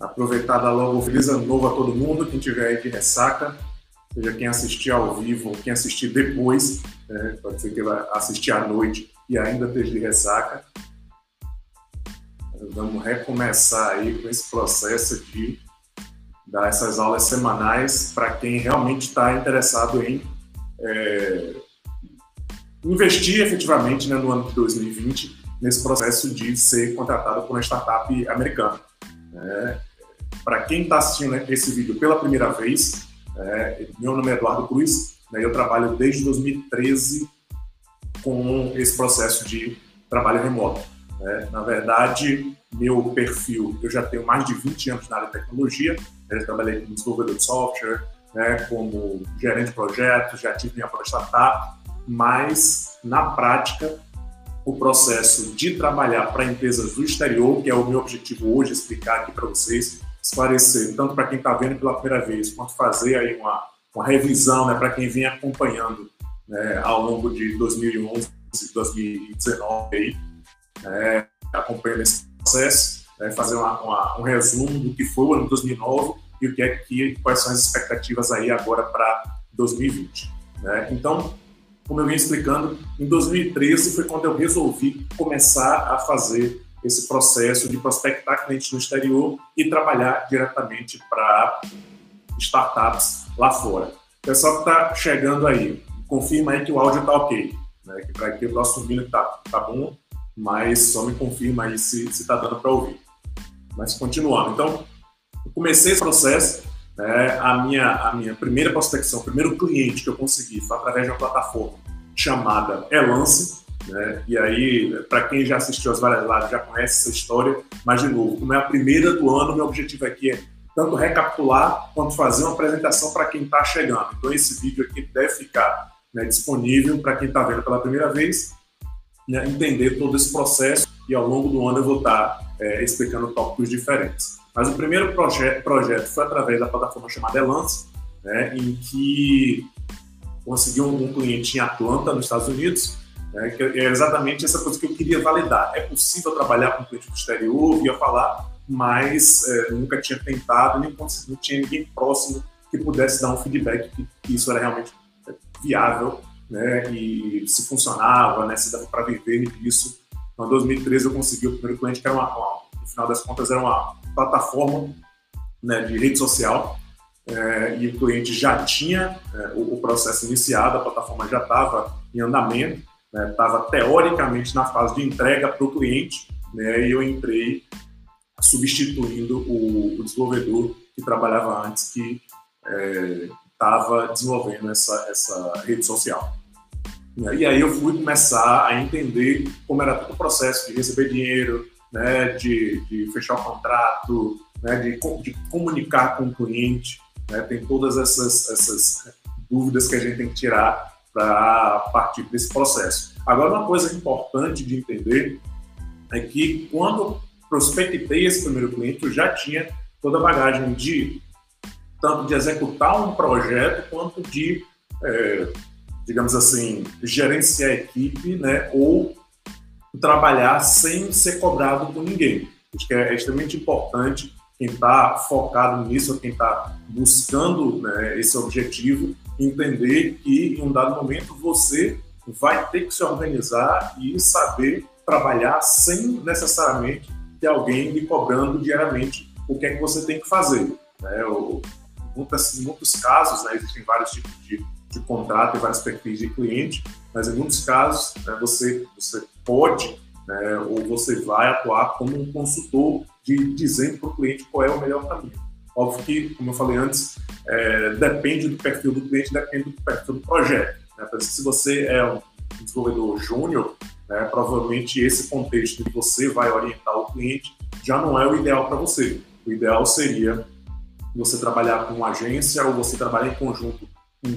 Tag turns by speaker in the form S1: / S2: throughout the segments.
S1: Aproveitar da logo feliz ano novo a todo mundo, quem tiver aí de ressaca, seja quem assistir ao vivo, quem assistir depois, né? pode ser que vai assistir à noite e ainda esteja de ressaca. Vamos recomeçar aí com esse processo de dar essas aulas semanais para quem realmente está interessado em é, investir efetivamente né, no ano de 2020 nesse processo de ser contratado por uma startup americana. É, para quem está assistindo esse vídeo pela primeira vez, é, meu nome é Eduardo Cruz, né, eu trabalho desde 2013 com esse processo de trabalho remoto. Né. Na verdade, meu perfil, eu já tenho mais de 20 anos na área de tecnologia, né, eu trabalhei como desenvolvedor de software, né, como gerente de projetos, já tive minha própria startup, mas na prática o processo de trabalhar para empresas do exterior, que é o meu objetivo hoje explicar aqui para vocês, esclarecer tanto para quem está vendo pela primeira vez, quanto fazer aí uma, uma revisão né, para quem vem acompanhando né, ao longo de 2011 e 2019 aí, né, acompanhando esse processo, né, fazer uma, uma, um resumo do que foi o ano 2009 e o que é que quais são as expectativas aí agora para 2020. Né? Então, como eu vim explicando, em 2013 foi quando eu resolvi começar a fazer esse processo de prospectar clientes no exterior e trabalhar diretamente para startups lá fora. Pessoal que está chegando aí, confirma aí que o áudio está ok. Né? Que para aqui o nosso vídeo está tá bom, mas só me confirma aí se está dando para ouvir. Mas continuando. Então, eu comecei esse processo né, a, minha, a minha primeira prospecção, o primeiro cliente que eu consegui foi através de uma plataforma chamada Elance. Né? E aí, para quem já assistiu as várias lives, já conhece essa história. Mas, de novo, como é a primeira do ano, meu objetivo aqui é tanto recapitular quanto fazer uma apresentação para quem está chegando. Então, esse vídeo aqui deve ficar né, disponível para quem está vendo pela primeira vez, né, entender todo esse processo e ao longo do ano eu vou estar tá, é, explicando tópicos diferentes. Mas o primeiro proje projeto foi através da plataforma chamada Elance, né, em que consegui um, um, cliente em Atlanta, nos Estados Unidos, né, que é exatamente essa coisa que eu queria validar. É possível trabalhar com um cliente do exterior, falar, mas é, nunca tinha tentado, nem não tinha ninguém próximo que pudesse dar um feedback que, que isso era realmente viável, né, e se funcionava, né, se dava para viver disso. Então, em 2013 eu consegui o primeiro cliente que era uma, uma no final das contas era uma plataforma né, de rede social. É, e o cliente já tinha é, o, o, processo iniciado, a plataforma já estava em andamento, estava né, teoricamente na fase de entrega para o cliente, né, e eu entrei substituindo o, o, desenvolvedor que trabalhava antes, que estava é, desenvolvendo essa, essa rede social. E aí eu fui começar a entender como era todo o processo de receber dinheiro, né, de, de fechar o contrato, né, de, de, comunicar com o cliente. Né, tem todas essas, essas dúvidas que a gente tem que tirar para partir desse processo. Agora, uma coisa importante de entender é que quando prospectei esse primeiro cliente, eu já tinha toda a bagagem de tanto de executar um projeto quanto de, é, digamos assim, gerenciar a equipe, né, ou trabalhar sem ser cobrado por ninguém. Acho que é extremamente importante quem está focado nisso, quem está buscando né, esse objetivo, entender que em um dado momento você vai ter que se organizar e saber trabalhar sem necessariamente ter alguém lhe cobrando diariamente o que é que você tem que fazer. Né? muitas, em muitos casos, né, existem vários tipos de, de contrato e vários perfis de cliente, mas em muitos casos né, você, você pode né, ou você vai atuar como um consultor de dizendo para o cliente qual é o melhor caminho. Óbvio que, como eu falei antes, é, depende do perfil do cliente, depende do perfil do projeto. Né? Por se você é um desenvolvedor júnior, né, provavelmente esse contexto que você vai orientar o cliente já não é o ideal para você. O ideal seria você trabalhar com uma agência ou você trabalhar em conjunto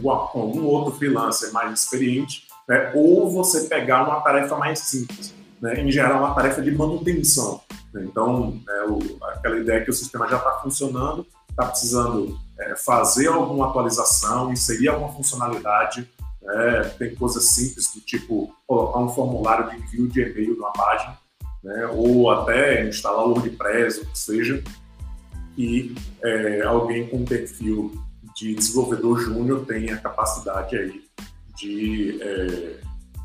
S1: com algum outro freelancer mais experiente né? ou você pegar uma tarefa mais simples, né? em geral uma tarefa de manutenção. Né? Então, é, o, aquela ideia que o sistema já está funcionando, está precisando é, fazer alguma atualização, inserir alguma funcionalidade, né? tem coisas simples do tipo colocar um formulário de envio de e-mail numa página, né? ou até instalar o WordPress, ou que seja, que é, alguém com perfil de desenvolvedor júnior tenha capacidade aí de estar é,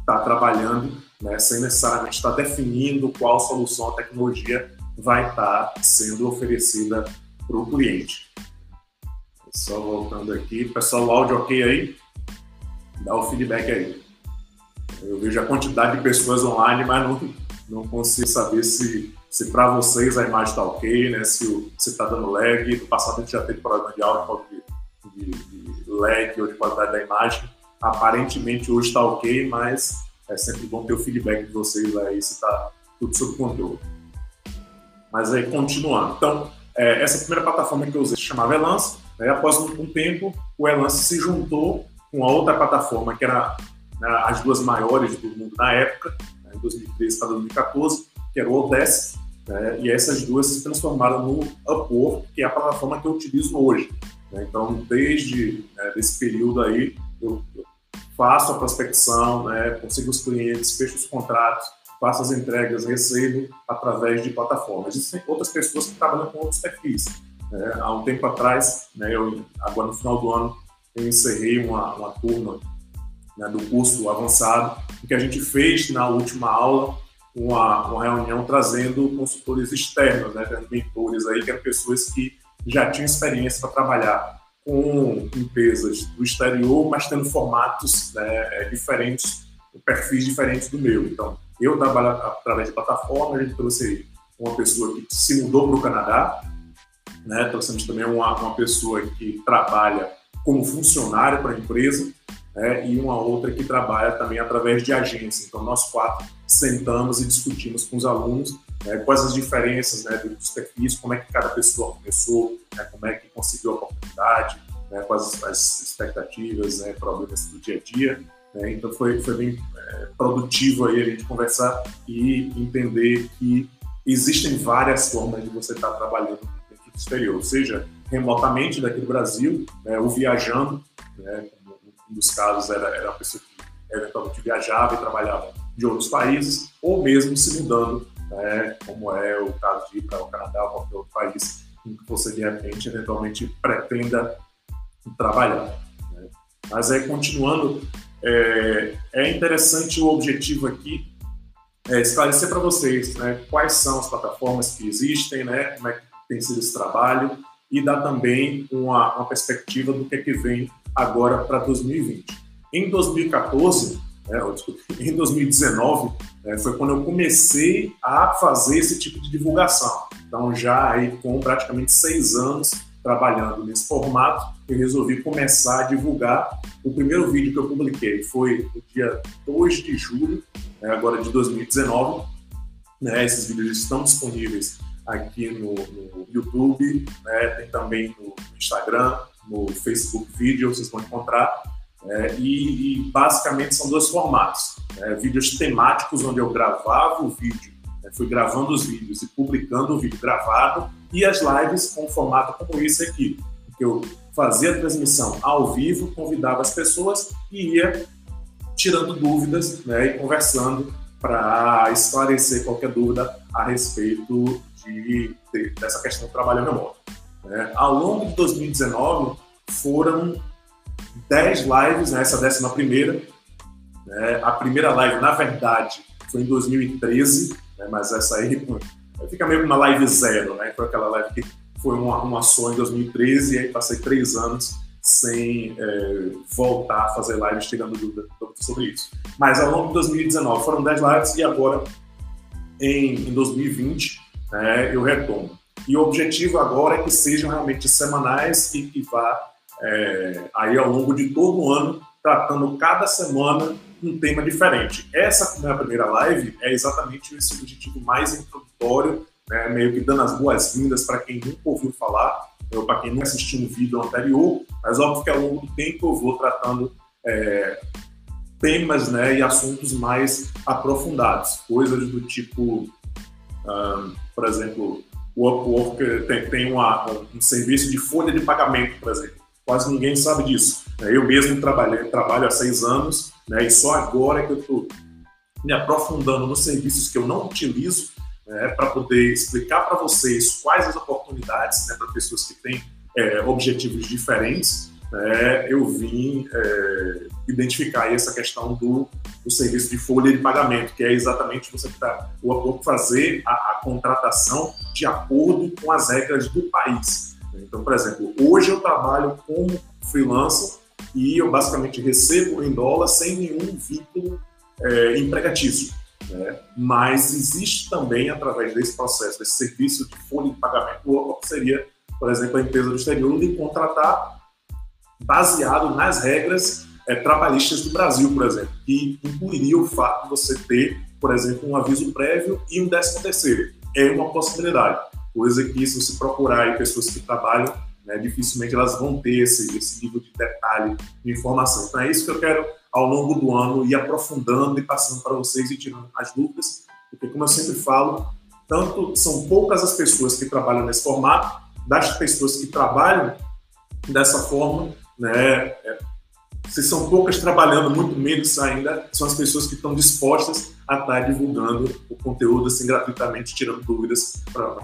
S1: tá trabalhando, né, sem necessariamente estar definindo qual solução a tecnologia vai estar tá sendo oferecida para o cliente. Só voltando aqui, pessoal, o áudio ok aí? Dá o feedback aí. Eu vejo a quantidade de pessoas online, mas não, não consigo saber se, se para vocês a imagem está ok, né? se está dando lag. No passado a gente já teve problema de áudio, de, de, de lag ou de qualidade da imagem. Aparentemente hoje está ok, mas é sempre bom ter o feedback de vocês aí se está tudo sob controle. Mas aí, continuando. Então, é, essa primeira plataforma que eu usei se chamava Elance. Né? Após um, um, tempo, o Elance se juntou com a outra plataforma, que era né, as duas maiores do mundo na época, né, em 2013 para 2014, que era o Odesk. Né? E essas duas se transformaram no Upwork, que é a plataforma que eu utilizo hoje. Né? Então, desde né, esse período aí, eu, eu faço a prospecção, né, consigo os clientes, fecho os contratos, faço as entregas, recebo através de plataformas. Existem outras pessoas que trabalham com outros perfis. Né? Há um tempo atrás, né, eu, agora no final do ano, eu encerrei uma, uma turma né, do curso avançado, em que a gente fez na última aula uma, uma reunião trazendo consultores externos, né, mentores aí, que eram pessoas que já tinham experiência para trabalhar com empresas do exterior, mas tendo formatos né, diferentes, perfis diferentes do meu. Então, eu trabalho através de plataforma, a gente trouxe uma pessoa que se mudou para o Canadá, né? trouxemos também uma, uma pessoa que trabalha como funcionário para a empresa, né? e uma outra que trabalha também através de agência. Então, nós quatro sentamos e discutimos com os alunos né? quais as diferenças né, dos perfis, como é que cada pessoa começou, né? como é que conseguiu a oportunidade, né? quais as expectativas, né? problemas do dia a dia. Né? Então foi, foi bem é, produtivo aí a gente conversar e entender que existem várias formas de você estar trabalhando dentro do exterior, seja remotamente daqui do Brasil, né, ou viajando, né, um dos casos era, era pessoa que eventualmente viajava e trabalhava de outros países, ou mesmo se mudando, né, como é o caso de ir para o Canadá ou qualquer outro país em que você de repente eventualmente pretenda trabalhar. Né. Mas aí continuando é, é interessante o objetivo aqui é esclarecer para vocês né, quais são as plataformas que existem, né, como é que tem sido esse trabalho e dar também uma, uma perspectiva do que é que vem agora para 2020. Em 2014, né, em 2019, né, foi quando eu comecei a fazer esse tipo de divulgação. Então, já aí com praticamente seis anos trabalhando nesse formato, eu resolvi começar a divulgar. O primeiro vídeo que eu publiquei foi no dia 2 de julho, né, agora de 2019. Né, esses vídeos estão disponíveis aqui no, no YouTube, né, tem também no Instagram, no Facebook Vídeo, vocês vão encontrar. É, e, e, basicamente são dois formatos: vídeos temáticos, onde eu gravava o vídeo, né, fui gravando os vídeos e publicando o vídeo gravado, e as lives com formato como esse aqui, que eu fazia a transmissão ao vivo, convidava as pessoas e ia tirando dúvidas né, e conversando para esclarecer qualquer dúvida a respeito de, de, dessa questão do trabalho remoto. Né. Ao longo de 2019, foram 10 lives, né, essa décima primeira. Né, a primeira live, na verdade, foi em 2013, né, mas essa aí fica meio na live zero, né? Foi aquela live que foi uma, uma só em 2013 e aí passei três anos sem é, voltar a fazer lives tirando dúvida sobre isso. Mas ao longo de 2019 foram 10 lives e agora em, em 2020 né, eu retomo. E o objetivo agora é que sejam realmente semanais e que vá é, aí ao longo de todo o ano tratando cada semana um tema diferente. Essa minha primeira live é exatamente esse objetivo mais introdutório, né, meio que dando as boas-vindas para quem nunca ouviu falar, ou para quem não assistiu um vídeo anterior, mas óbvio que ao longo do tempo eu vou tratando é, temas né, e assuntos mais aprofundados, coisas do tipo, um, por exemplo, o Upwork tem, tem uma, um serviço de folha de pagamento, por exemplo. Quase ninguém sabe disso. Eu mesmo trabalho há seis anos né? E só agora que eu estou me aprofundando nos serviços que eu não utilizo, né, para poder explicar para vocês quais as oportunidades né, para pessoas que têm é, objetivos diferentes, né, eu vim é, identificar essa questão do, do, serviço de folha de pagamento, que é exatamente você tá, o acordo fazer a, a, contratação de acordo com as regras do país. Então, por exemplo, hoje eu trabalho como freelancer e eu basicamente recebo em dólar sem nenhum vínculo é, empregatício. Né? Mas existe também, através desse processo, desse serviço de folha de pagamento, o que seria, por exemplo, a empresa do exterior de contratar baseado nas regras é, trabalhistas do Brasil, por exemplo, que incluiria o fato de você ter, por exemplo, um aviso prévio e um décimo terceiro. É uma possibilidade, coisa que se você procurar aí pessoas que trabalham, né, dificilmente elas vão ter esse, esse nível de detalhe de informação. Então é isso que eu quero ao longo do ano ir aprofundando e passando para vocês e tirando as dúvidas, porque como eu sempre falo, tanto são poucas as pessoas que trabalham nesse formato, das pessoas que trabalham dessa forma, né, é, se são poucas trabalhando, muito menos ainda são as pessoas que estão dispostas a estar divulgando o conteúdo assim gratuitamente, tirando dúvidas para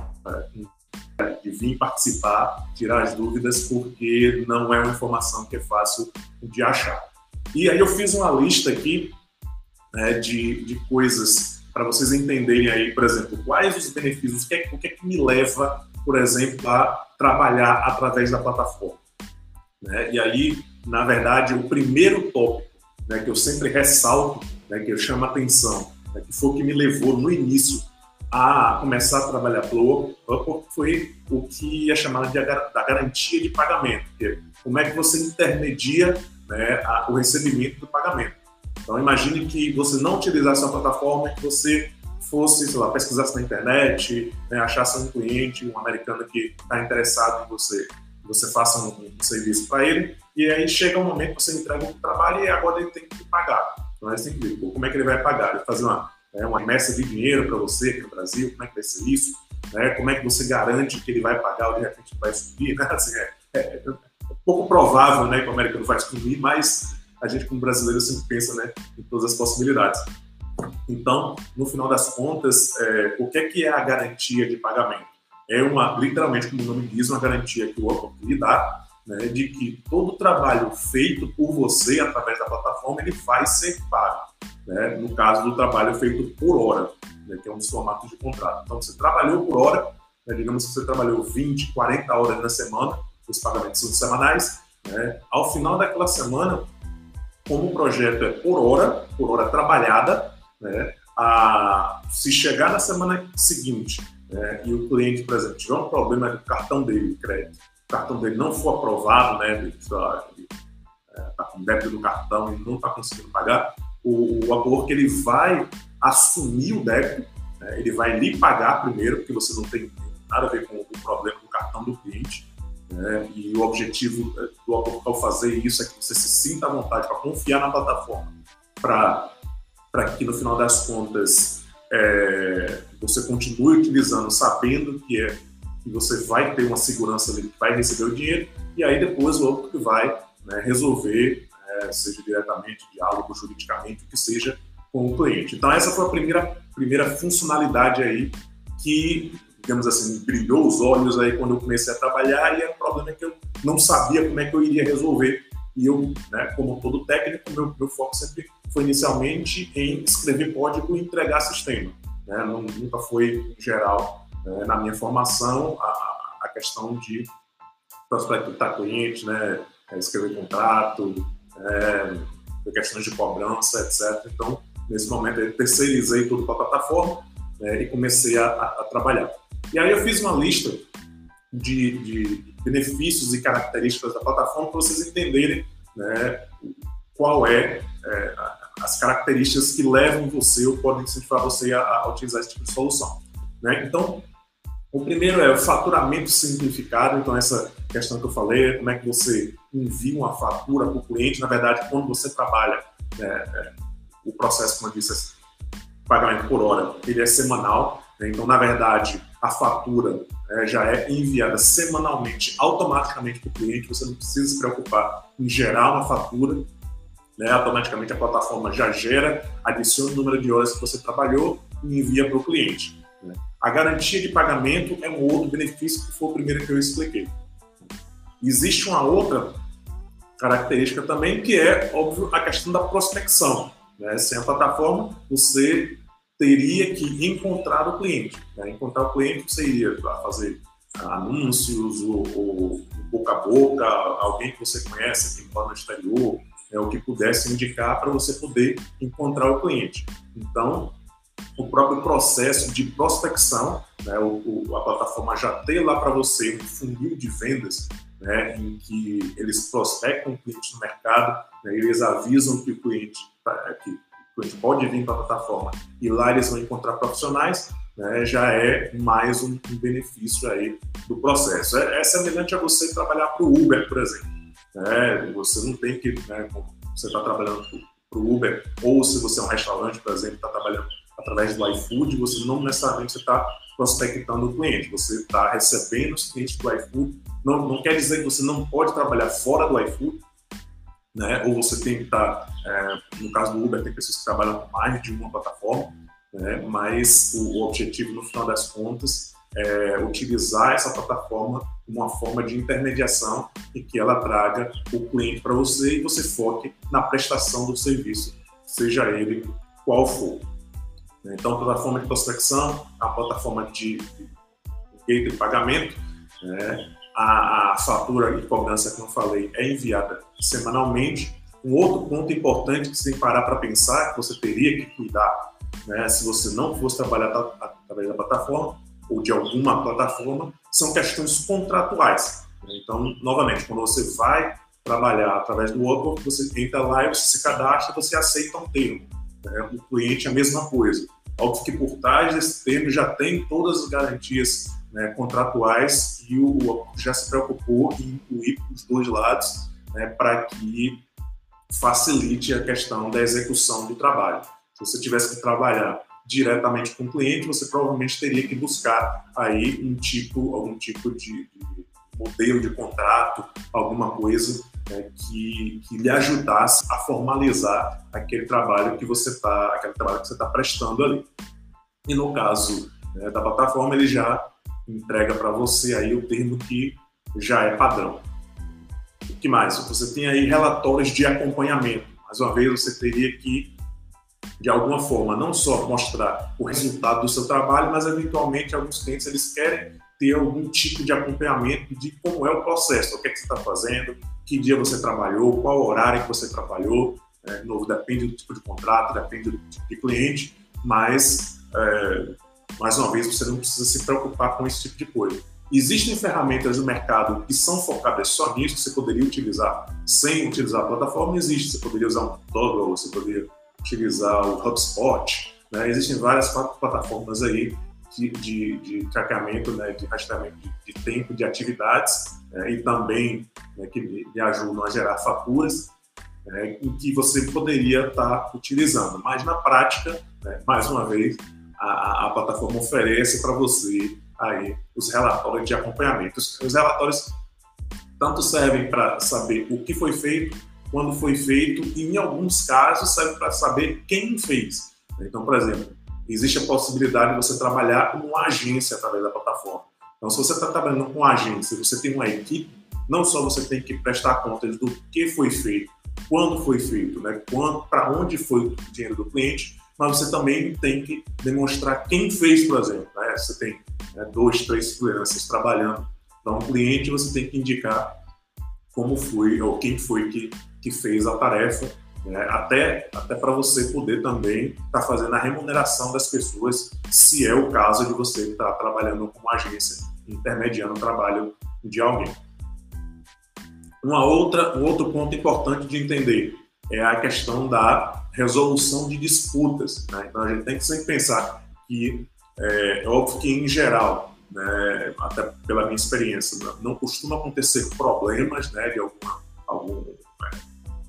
S1: de vir participar, tirar as dúvidas, porque não é uma informação que é fácil de achar. E aí eu fiz uma lista aqui né, de, de coisas para vocês entenderem aí, por exemplo, quais os benefícios, o que, é, o que é que me leva, por exemplo, a trabalhar através da plataforma. Né? E aí, na verdade, o primeiro tópico né, que eu sempre ressalto, né, que eu chamo a atenção, né, que foi o que me levou no início a começar a trabalhar pelo Upwork foi o que é chamado de, da garantia de pagamento, que é como é que você intermedia né, a, o recebimento do pagamento. Então, imagine que você não utilizasse a plataforma que você fosse, sei lá, pesquisasse na internet, né, achasse um cliente, um americano que está interessado em você, você faça um, um serviço para ele, e aí chega um momento que você entrega um trabalho e agora ele tem que pagar. Então, que ver como é que ele vai pagar. Ele fazer uma, né, uma remessa de dinheiro para você aqui no Brasil, como é que vai ser isso? Né, como é que você garante que ele vai pagar ou de repente vai subir? Né? Assim, é, é, pouco provável né, que o americano vai excluir, mas a gente, como brasileiro, sempre pensa né, em todas as possibilidades. Então, no final das contas, é, o que é, que é a garantia de pagamento? É uma, literalmente, como o nome diz, uma garantia que o Upwork lhe dá, né, de que todo o trabalho feito por você através da plataforma ele vai ser pago. Né, no caso do trabalho feito por hora, né, que é um dos formatos de contrato. Então, você trabalhou por hora, né, digamos que você trabalhou 20, 40 horas na semana, os pagamentos são semanais. Né? Ao final daquela semana, como o projeto é por hora, por hora trabalhada, né? a, se chegar na semana seguinte né? e o cliente, por exemplo, tiver um problema com o cartão dele de crédito, o cartão dele não for aprovado, né? ele está é, com débito do cartão e não está conseguindo pagar, o, o Upwork ele vai assumir o débito, né? ele vai lhe pagar primeiro, porque você não tem nada a ver com o problema do cartão do cliente, né? E o objetivo eh, do ao fazer isso é que você se sinta à vontade para confiar na plataforma, para que no final das contas é, você continue utilizando, sabendo que é que você vai ter uma segurança ali, que vai receber o dinheiro, e aí depois o outro que vai né, resolver, é, seja diretamente, diálogo, juridicamente, o que seja, com o cliente. Então essa foi a primeira, primeira funcionalidade aí que digamos assim, brilhou os olhos aí quando eu comecei a trabalhar e era um problema que eu não sabia como é que eu iria resolver. E eu, né, como todo técnico, meu, meu foco sempre foi inicialmente em escrever código e entregar sistema. Né? Nunca foi, em geral, né, na minha formação, a, a questão de prospectar clientes, né, é, escrever contrato, é, questões de cobrança, etc. Então, nesse momento, eu terceirizei tudo para a plataforma né, e comecei a, a trabalhar. E aí eu fiz uma lista de, de benefícios e características da plataforma para vocês entenderem né, qual é, é, as características que levam você ou podem incentivar você a, a utilizar esse tipo de solução. Né? Então, o primeiro é o faturamento simplificado, então essa questão que eu falei, como é que você envia uma fatura para o cliente, na verdade, quando você trabalha, né, é, o processo, como eu disse, pagamento por hora, ele é semanal, né? então, na verdade, a fatura é, já é enviada semanalmente, automaticamente para o cliente, você não precisa se preocupar em gerar uma fatura, né? automaticamente a plataforma já gera, adiciona o número de horas que você trabalhou e envia para o cliente. Né? A garantia de pagamento é um outro benefício que foi o primeiro que eu expliquei. Existe uma outra característica também que é, óbvio, a questão da prospecção. Né? Sem a plataforma, você teria que encontrar o cliente. Né? Encontrar o cliente, você iria fazer anúncios, ou, ou, boca a boca, alguém que você conhece que mora no exterior, é o que pudesse indicar para você poder encontrar o cliente. Então, o próprio processo de prospecção, né, o, o, a plataforma já tem lá para você um funil de vendas, né, em que eles prospectam o cliente no mercado, né, eles avisam que o cliente, tá, que o cliente pode vir para a plataforma e lá eles vão encontrar profissionais, né, já é mais um, um, benefício aí do processo. É, é semelhante a você trabalhar para o Uber, por exemplo. Né? Você não tem que, né, você está trabalhando para o Uber, ou se você é um restaurante, por exemplo, está trabalhando através do iFood, você não necessariamente está prospectando o cliente, você está recebendo os clientes do iFood. Não, não quer dizer que você não pode trabalhar fora do iFood, né? ou você tem que estar, tá, é, no caso do Uber, tem pessoas que trabalham com mais de uma plataforma, né? mas o, o objetivo, no final das contas, é utilizar essa plataforma como uma forma de intermediação e que ela traga o cliente para você e você foque na prestação do serviço, seja ele qual for. Então, a plataforma de prospecção, a plataforma de, de, de pagamento, né? a, a fatura de cobrança, como eu falei, é enviada semanalmente. Um outro ponto importante que você tem que parar para pensar, que você teria que cuidar né, se você não fosse trabalhar através da plataforma ou de alguma plataforma, são questões contratuais. Então, novamente, quando você vai trabalhar através do Upwork, você entra lá e você se cadastra, você aceita um termo. Né? O cliente é a mesma coisa. Óbvio que por trás desse termo já tem todas as garantias né, contratuais e o Upwork já se preocupou em incluir os dois lados né, para que facilite a questão da execução do trabalho. Se você tivesse que trabalhar diretamente com o cliente, você provavelmente teria que buscar aí um tipo, algum tipo de, de modelo de contrato, alguma coisa né, que, que, lhe ajudasse a formalizar aquele trabalho que você está, aquele trabalho que você está prestando ali. E no caso né, da plataforma, ele já entrega para você aí o termo que já é padrão. O que mais? Você tem aí relatórios de acompanhamento. Mais uma vez, você teria que de alguma forma, não só mostrar o resultado do seu trabalho, mas eventualmente alguns clientes eles querem ter algum tipo de acompanhamento de como é o processo, o que, é que você está fazendo, que dia você trabalhou, qual horário que você trabalhou, é, de novo, depende do tipo de contrato, depende do tipo de cliente, mas, é, mais uma vez, você não precisa se preocupar com esse tipo de coisa. Existem ferramentas no mercado que são focadas só nisso, que você poderia utilizar sem utilizar a plataforma, existe, você poderia usar um Toggle, você poderia utilizar o HubSpot. Né? Existem várias plataformas aí de, de, de traqueamento, né, de rastreamento de, de, tempo de atividades né, e também né, que me ajudam a gerar faturas né, em que você poderia estar utilizando. Mas na prática, né, mais uma vez, a, a plataforma oferece para você aí os relatórios de acompanhamento. Os, os relatórios tanto servem para saber o que foi feito, quando foi feito, e em alguns casos serve para saber quem fez. Então, por exemplo, existe a possibilidade de você trabalhar com uma agência através da plataforma. Então, se você está trabalhando com uma agência, você tem uma equipe, não só você tem que prestar contas do que foi feito, quando foi feito, né, para onde foi o dinheiro do cliente, mas você também tem que demonstrar quem fez, por exemplo. Né? Você tem né, dois, três freelancers trabalhando para um cliente, você tem que indicar como foi ou quem foi que que fez a tarefa, né? até, até para você poder também estar tá fazendo a remuneração das pessoas, se é o caso de você estar tá trabalhando com uma agência, intermediando o trabalho de alguém. Uma outra, um outro ponto importante de entender é a questão da resolução de disputas. Né? Então a gente tem que sempre pensar que é, é óbvio que em geral, né, até pela minha experiência, não costuma acontecer problemas né, de alguma, algum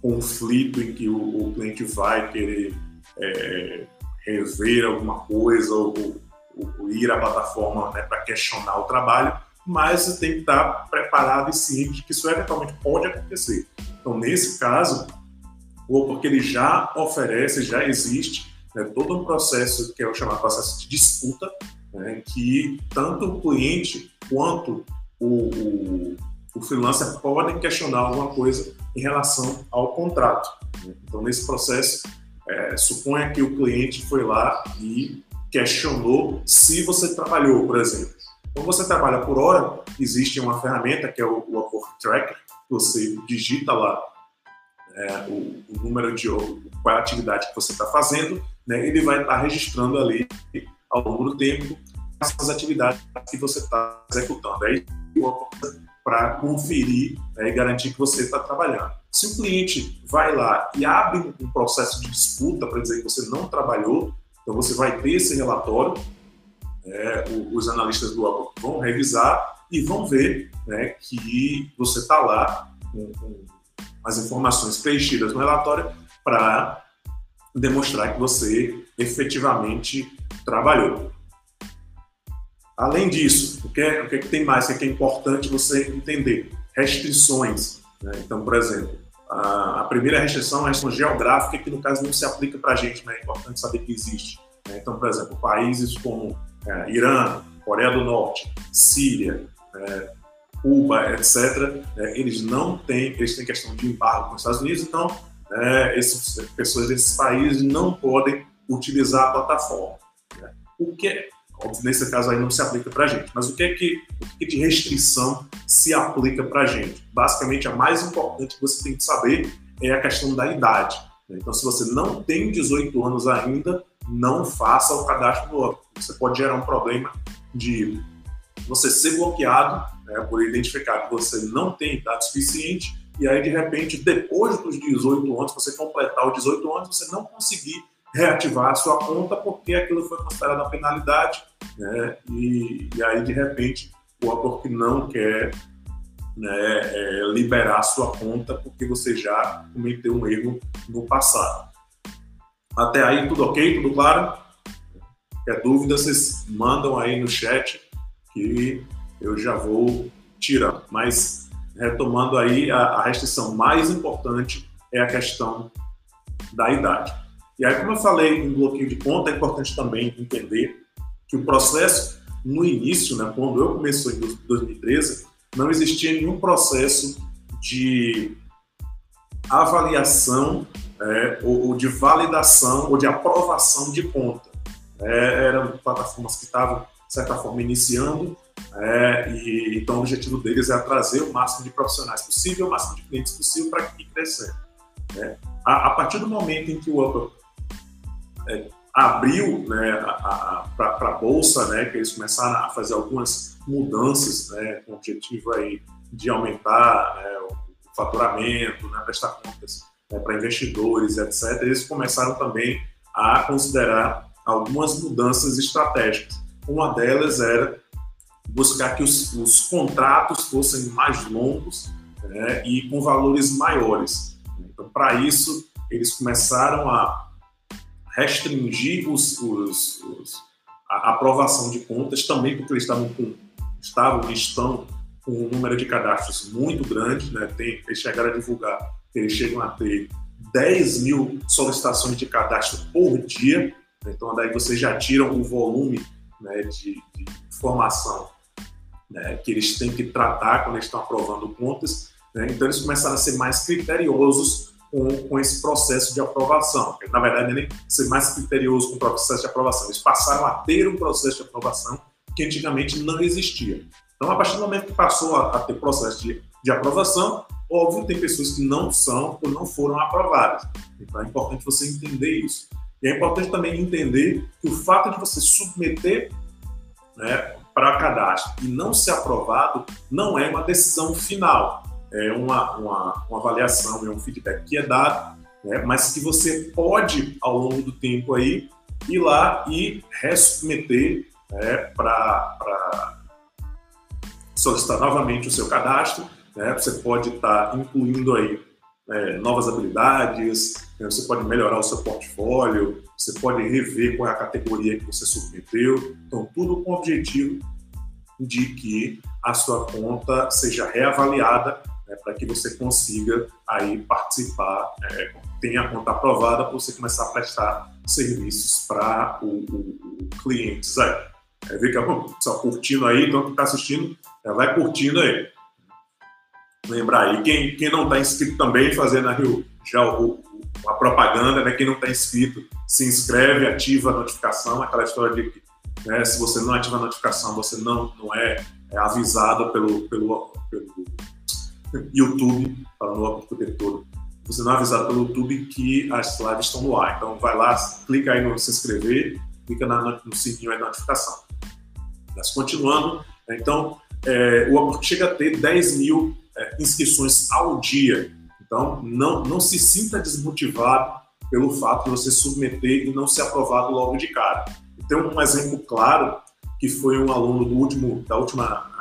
S1: conflito em que o, o cliente vai querer é, rever alguma coisa ou, ou, ir à plataforma né, para questionar o trabalho, mas você tem que estar preparado e ciente que isso eventualmente pode acontecer. Então, nesse caso, ou porque ele já oferece, já existe né, todo um processo que é o chamado processo de disputa, né, que tanto o cliente quanto o, o, o freelancer podem questionar alguma coisa em relação ao contrato. Então, nesse processo, é, suponha que o cliente foi lá e questionou se você trabalhou, por exemplo. Quando você trabalha por hora, existe uma ferramenta que é o Upwork Tracker, você digita lá é, o, o, número de qual é a atividade que você está fazendo, né, ele vai estar tá registrando ali ao longo do tempo as atividades que você está executando. Aí para conferir né, e garantir que você está trabalhando. Se o cliente vai lá e abre um processo de disputa para dizer que você não trabalhou, então você vai ter esse relatório, é, os analistas do Apple vão revisar e vão ver né, que você está lá com, com as informações preenchidas no relatório para demonstrar que você efetivamente trabalhou. Além disso, o que, é, o que, é que tem mais, o que é, que é importante você entender? Restrições. Né? Então, por exemplo, a, a, primeira restrição é a restrição geográfica, que no caso não se aplica para a gente, mas é importante saber que existe. Né? Então, por exemplo, países como é, Irã, Coreia do Norte, Síria, é, Cuba, etc., é, eles não têm, eles têm questão de embargo com os Estados Unidos, então é, essas pessoas desses países não podem utilizar a plataforma. Né? O que Óbvio, nesse caso aí não se aplica para a gente. Mas o que é que, o que, é de restrição se aplica para a gente? Basicamente, a mais importante que você tem que saber é a questão da idade. Então, se você não tem 18 anos ainda, não faça o cadastro do outro. Você pode gerar um problema de você ser bloqueado né, por identificar que você não tem idade suficiente e aí, de repente, depois dos 18 anos, você completar os 18 anos, você não conseguir reativar a sua conta porque aquilo foi considerado uma penalidade, né? E, e aí, de repente, o autor que não quer né, é, liberar a sua conta porque você já cometeu um erro no passado. Até aí, tudo ok? Tudo claro? Qualquer dúvida, vocês mandam aí no chat que eu já vou tirando. Mas, retomando aí, a, a restrição mais importante é a questão da idade. E aí, como eu falei em bloqueio de conta, é importante também entender que o processo, no início, né, quando eu comecei em 2013, não existia nenhum processo de avaliação é, ou, ou, de validação ou de aprovação de conta. É, eram plataformas que estavam, de certa forma, iniciando, é, e então o objetivo deles é trazer o máximo de profissionais possível, o máximo de clientes possível para que crescer. Né? A, a, partir do momento em que o Upper é, abriu né, para a Bolsa, né, que eles começaram a fazer algumas mudanças né, com o objetivo aí de aumentar né, o faturamento, né, prestar contas né, para investidores, etc., eles começaram também a considerar algumas mudanças estratégicas. Uma delas era buscar que os, os contratos fossem mais longos né, e com valores maiores. Então, para isso, eles começaram a restringir os, os, os, a aprovação de contas, também porque eles estavam com, estavam estão com um número de cadastros muito grande, né? Tem, eles chegaram a divulgar eles chegam a ter 10 mil solicitações de cadastro por dia, né? então daí vocês já tiram o volume né, de, de informação né, que eles têm que tratar quando eles estão aprovando contas, né? então eles começaram a ser mais criteriosos com, com esse processo de aprovação. Na verdade, nem ser mais criterioso com o processo de aprovação. Eles passaram a ter um processo de aprovação que antigamente não existia. Então, a partir do momento que passou a, a ter processo de, de aprovação, óbvio, tem pessoas que não são ou não foram aprovadas. Então, é importante você entender isso. E é importante também entender que o fato de você submeter né, para cadastro e não ser aprovado não é uma decisão final é uma, uma, uma avaliação, é um feedback que é dado, né, mas que você pode, ao longo do tempo aí, ir lá e resubmeter né, para solicitar novamente o seu cadastro. Né, você pode estar tá incluindo aí é, novas habilidades, né, você pode melhorar o seu portfólio, você pode rever qual é a categoria que você submeteu. Então, tudo com o objetivo de que a sua conta seja reavaliada né, para que você consiga aí participar, é, tenha a conta aprovada para você começar a prestar serviços para o, o, o clientes aí. É, vê que só curtindo aí, então quem está assistindo, é, vai curtindo aí. Lembrar aí, quem, quem não está inscrito também, fazendo aí já o, a propaganda, né? Quem não está inscrito, se inscreve, ativa a notificação, aquela história de que né, se você não ativa a notificação, você não, não é, é avisado pelo, pelo, pelo YouTube, falando o tempo todo, você não é avisado pelo YouTube que as lives estão no ar. Então vai lá, clica aí no se inscrever, clica na, no sininho aí da notificação. Mas continuando, né, então é, o Upwork chega a ter 10 mil é, inscrições ao dia. Então não, não se sinta desmotivado pelo fato de você submeter e não ser aprovado logo de cara. Tem um exemplo claro que foi um aluno do último, da última,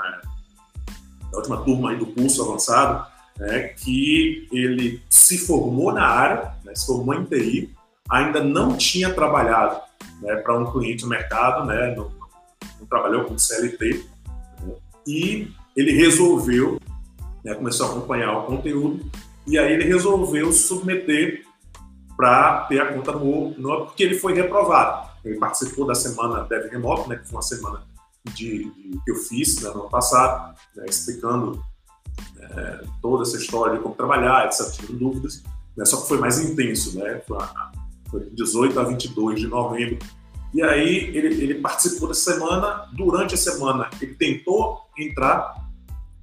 S1: da última turma aí do curso avançado, né, que ele se formou na área, né, se formou em TI, ainda não tinha trabalhado né, para um cliente no mercado, né, não, não trabalhou com CLT, né, e ele resolveu, né, começou a acompanhar o conteúdo, e aí ele resolveu submeter para ter a conta no, no porque ele foi reprovado. Ele participou da semana Dev Remoto, né, que foi uma semana de, de que eu fiz né, no ano passado, né, explicando é, toda essa história de como trabalhar, etc., tirando dúvidas, né? só que foi mais intenso, né? Foi, de 18 a 22 de novembro. E aí ele, ele participou dessa semana, durante a semana ele tentou entrar,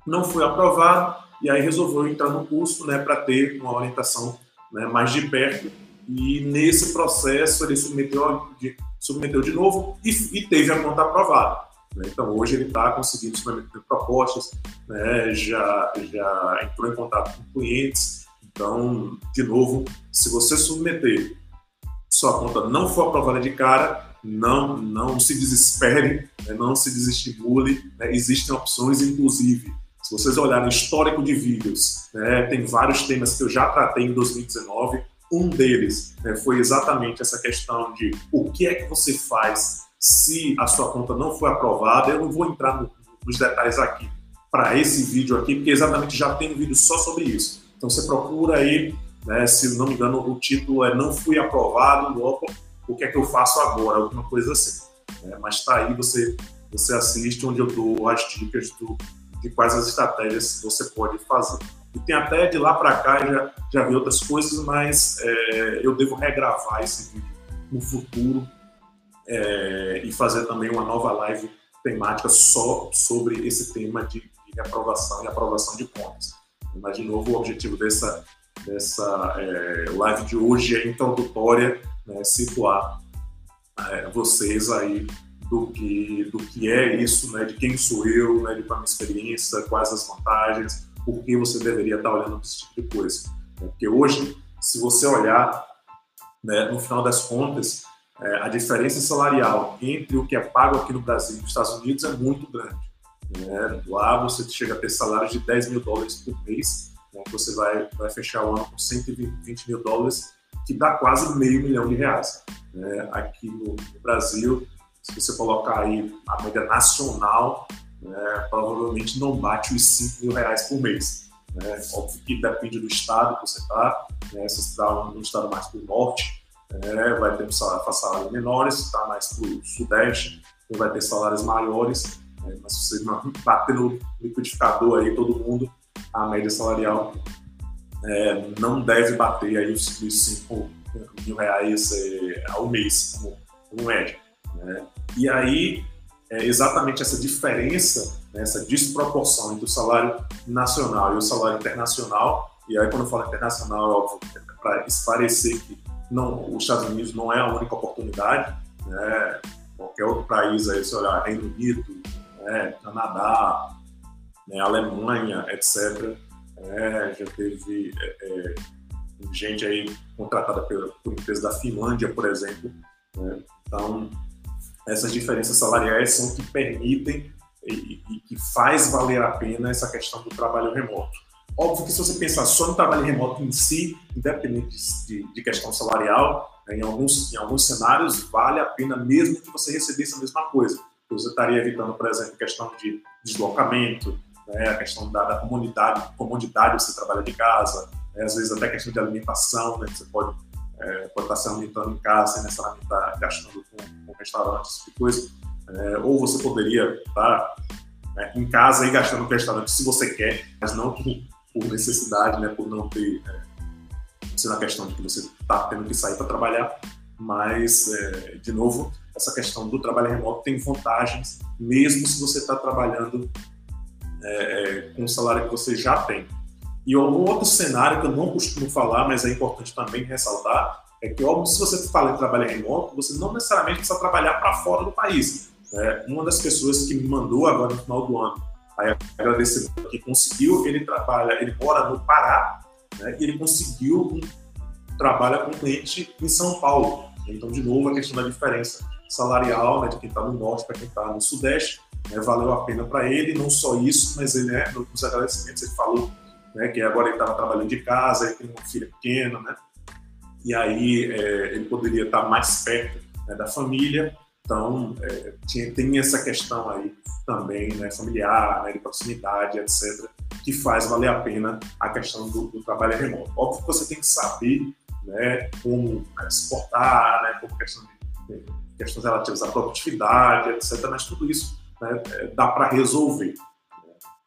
S1: não foi aprovado, e aí resolveu entrar no curso né, para ter uma orientação né, mais de perto. E nesse processo ele submeteu submeteu de novo e, e teve a conta aprovada. Né? Então, hoje ele está conseguindo propostas, né? já, já entrou em contato com clientes. Então, de novo, se você submeter, sua conta não for aprovada de cara, não, não se desespere, né? não se desestimule. Né? Existem opções, inclusive, se vocês olharem o histórico de vídeos, né? tem vários temas que eu já tratei em 2019. Um deles né, foi exatamente essa questão de o que é que você faz se a sua conta não foi aprovada. Eu não vou entrar no, nos detalhes aqui para esse vídeo aqui, porque exatamente já tem um vídeo só sobre isso. Então você procura aí, né, se não me engano, o título é Não Fui Aprovado, o que é que eu faço agora? Alguma coisa assim. É, mas está aí, você, você assiste, onde eu dou as dicas do, de quais as estratégias você pode fazer. E tem até de lá para cá, já, já vi outras coisas, mas é, eu devo regravar esse vídeo no futuro é, e fazer também uma nova live temática só sobre esse tema de, de reprovação e aprovação de contas. Mas, de novo, o objetivo dessa, dessa é, live de hoje é introdutória, né, situar é, vocês aí do que, do que é isso, né, de quem sou eu, né, de qual a minha experiência, quais as vantagens, por que você deveria estar olhando para esse tipo de coisa. Porque hoje, se você olhar, né, no final das contas, é, a diferença salarial entre o que é pago aqui no Brasil e nos Estados Unidos é muito grande. Né? Lá você chega a ter salários de 10 mil dólares por mês, né? você vai, vai fechar o ano com 120 mil dólares, que dá quase meio milhão de reais. Né? Aqui no, no, Brasil, se você colocar aí a média nacional, né, provavelmente não bate os 5 mil reais por mês. Né? Óbvio que depende do estado que você está, né? se você está num estado mais para o norte, é, vai ter salário, salários menores, está mais para o sudeste, vai ter salários maiores, é, mas se você bater no liquidificador aí, todo mundo, a média salarial é, não deve bater aí os, 5 mil reais é, ao mês, como, como média. Né? E aí, é exatamente essa diferença, né, essa desproporção entre o salário nacional e o salário internacional, e aí quando eu falo internacional, é óbvio, é para esclarecer que não, os Estados Unidos não é a única oportunidade, né? qualquer outro país aí, se olhar Reino Unido, né? Canadá, né? Alemanha, etc., é, já teve é, é, gente aí contratada pela, por empresa da Finlândia, por exemplo. Né? Então, essas diferenças salariais são que permitem e, e que faz valer a pena essa questão do trabalho remoto. Óbvio que se você pensar só no trabalho remoto em si, independente de, de questão salarial, né, em, alguns, em alguns cenários vale a pena mesmo que você recebesse a mesma coisa. Você estaria evitando, por exemplo, questão de deslocamento, né, a questão da, da comunidade, comodidade você trabalha de casa, né, às vezes até questão de alimentação, né, você pode, é, pode estar se alimentando em casa sem necessariamente estar gastando com, com restaurantes, tipo de coisa. é, ou você poderia estar né, em casa e gastando no restaurante se você quer, mas não por, por necessidade, né, por não ter, é, sendo a questão de que você está tendo que sair para trabalhar, mas, é, de novo, essa questão do trabalho remoto tem vantagens, mesmo se você está trabalhando é, é, com o salário que você já tem. E um outro cenário que eu não costumo falar, mas é importante também ressaltar, é que, óbvio, se você fala em trabalho remoto, você não necessariamente precisa trabalhar para fora do país. É, uma das pessoas que me mandou agora no final do ano, aí agradecendo que conseguiu, ele trabalha, ele mora no Pará, né, e ele conseguiu um, trabalha com um cliente em São Paulo. Então, de novo, a questão da diferença salarial né, de quem está no norte para quem está no sudeste, né, valeu a pena para ele. Não só isso, mas ele, né, nos agradecimentos, ele falou né, que agora ele estava trabalhando de casa, ele tem uma filha pequena, né, e aí é, ele poderia estar tá mais perto né, da família então, é, tinha, tem essa questão aí também, né, familiar, né, de proximidade, etc., que faz valer a pena a questão do, do trabalho remoto. Óbvio que você tem que saber né, como né, se portar, né, como questão de, de, questões relativas à produtividade, etc., mas tudo isso né, é, dá para resolver.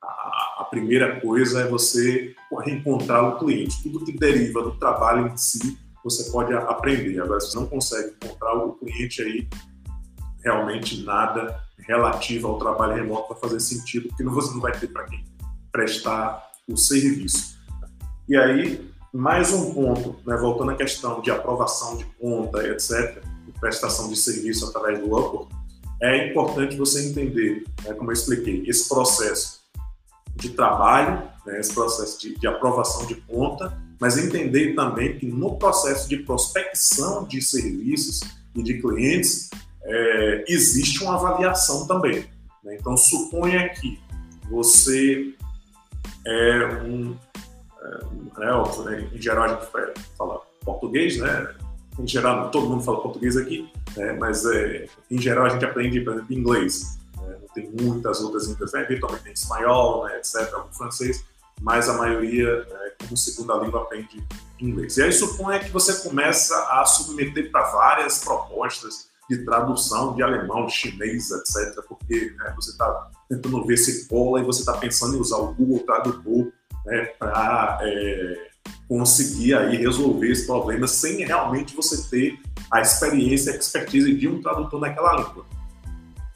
S1: A, a primeira coisa é você reencontrar o cliente. Tudo que deriva do trabalho em si, você pode aprender. Agora, se você não consegue encontrar o cliente aí, realmente nada relativo ao trabalho remoto vai fazer sentido, porque você não vai ter para quem prestar o serviço. E aí, mais um ponto, né, voltando à questão de aprovação de conta, etc., de prestação de serviço através do Upwork, é importante você entender, né, como eu expliquei, esse processo de trabalho, né, esse processo de, de aprovação de conta, mas entender também que no processo de prospecção de serviços e de clientes, é, existe uma avaliação também. Né? Então, suponha que você é um. É, né, em geral, a gente fala português, né? Em geral, todo mundo fala português aqui, né? mas é, em geral a gente aprende, por exemplo, inglês. Né? Tem muitas outras línguas, né? eventualmente tem espanhol, né? etc., algum francês, mas a maioria, né, como segunda língua, aprende inglês. E aí suponha que você começa a submeter para várias propostas de tradução de alemão, chinês, etc., porque né, você está tentando ver se cola e você está pensando em usar o Google Tradutor né, para é, conseguir aí resolver esse problema sem realmente você ter a experiência, a expertise de um tradutor naquela língua.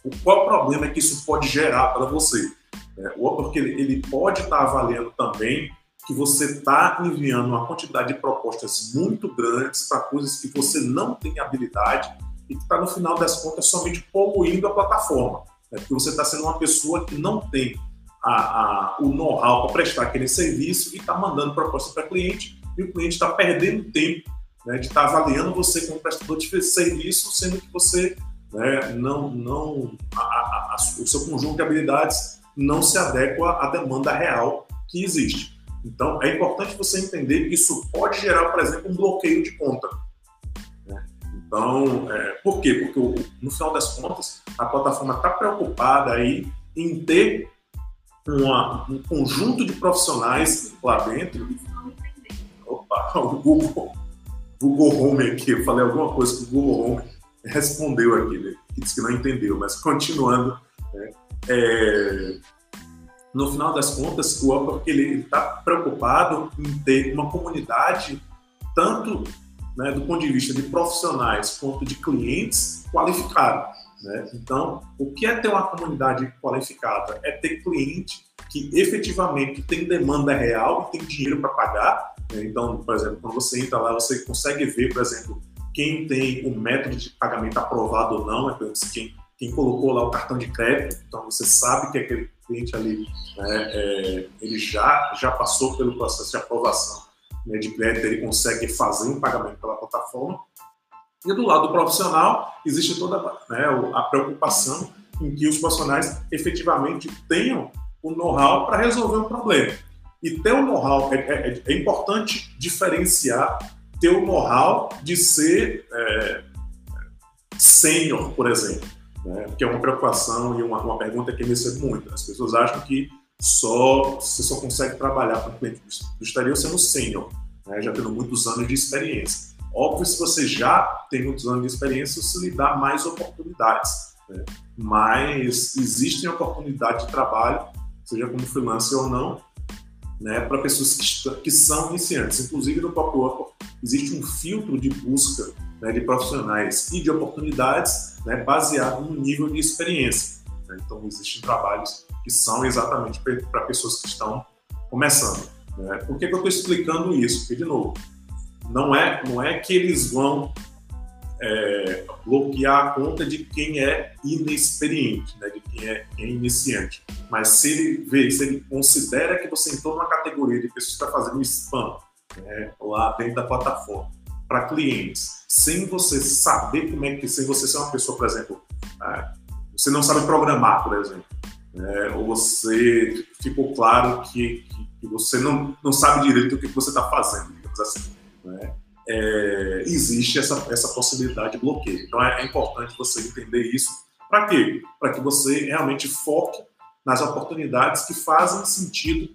S1: O qual problema é que isso pode gerar para você? É, porque ele, pode estar tá avaliando também que você está enviando uma quantidade de propostas muito grandes para coisas que você não tem habilidade e que está, no final das contas, somente poluindo a plataforma. Né? Porque você está sendo uma pessoa que não tem a, a, o know-how para prestar aquele serviço e está mandando proposta para cliente e o cliente está perdendo tempo né, de estar tá avaliando você como prestador de serviço, sendo que você né, não, não a, o seu conjunto de habilidades não se adequa à demanda real que existe. Então, é importante você entender que isso pode gerar, por exemplo, um bloqueio de conta. Então, é, por quê? Porque no final das contas, a plataforma está preocupada aí em ter uma, um conjunto de profissionais lá dentro. Opa, o Google, Google Home aqui, eu falei alguma coisa que o Google Home respondeu aqui, né? que disse que não entendeu, mas continuando, né? é, no final das contas, o ele está preocupado em ter uma comunidade tanto né, do ponto de vista de profissionais quanto de clientes qualificados. Né? Então, o que é ter uma comunidade qualificada? É ter cliente que efetivamente tem demanda real e tem dinheiro para pagar. Né? Então, por exemplo, quando você entra lá, você consegue ver, por exemplo, quem tem o método de pagamento aprovado ou não, é quem, quem colocou lá o cartão de crédito. Então, você sabe que aquele cliente ali né, é, ele já, já passou pelo processo de aprovação né, de crédito, ele consegue fazer um pagamento pela plataforma. E do lado profissional, existe toda né, a preocupação em que os profissionais efetivamente tenham o know-how para resolver um problema. E ter o know-how, é, é, é, importante diferenciar ter o know-how de ser é, sênior, por exemplo, né? que é uma preocupação e uma, uma pergunta que eu recebo muito. As pessoas acham que só você só consegue trabalhar com cliente do exterior sendo sênior, né, já tendo muitos anos de experiência. Óbvio, se você já tem muitos anos de experiência, isso lhe dá mais oportunidades. né? mas existem oportunidades de trabalho, seja como freelancer ou não, né, para pessoas que, que, são iniciantes. Inclusive, no próprio Upwork existe um filtro de busca né, de profissionais e de oportunidades né, baseado no nível de experiência. Né? Então, existem trabalhos que são exatamente para pessoas que estão começando. Né? Por que, que eu estou explicando isso? Porque, de novo, não é, não é que eles vão é, bloquear a conta de quem é inexperiente, né, de quem é, quem é, iniciante. Mas se ele vê, se ele considera que você entrou numa categoria de pessoas que está fazendo spam né, lá dentro da plataforma para clientes, sem você saber como é que, sem você ser uma pessoa, por exemplo, ah, você não sabe programar, por exemplo, né, ou você ficou claro que, que, que, você não, não sabe direito o que você está fazendo, digamos assim. Né? é, existe essa, essa possibilidade de bloqueio. Então é, é importante você entender isso. Para quê? Para que você realmente foque nas oportunidades que fazem sentido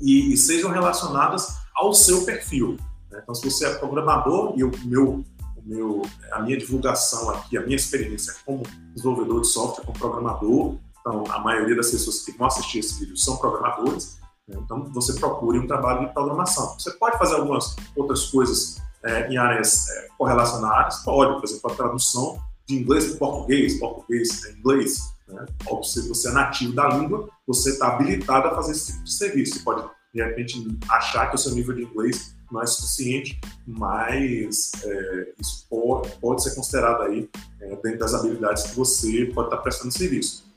S1: e, e sejam relacionadas ao seu perfil. Né? Então, se você é programador e o meu, meu, a minha divulgação aqui, a minha experiência como desenvolvedor de software, como programador, então a maioria das pessoas que vão assistir esse vídeo são programadores, então, você procure um trabalho de programação. Você pode fazer algumas outras coisas é, em áreas é, correlacionadas? Pode, por exemplo, a tradução de inglês para português, português para inglês. Né? Ou se você é nativo da língua, você está habilitado a fazer esse tipo de serviço. Você pode, de repente, achar que o seu nível de inglês não é suficiente, mas é, isso pode, pode, ser considerado aí é, dentro das habilidades que você pode estar prestando serviço.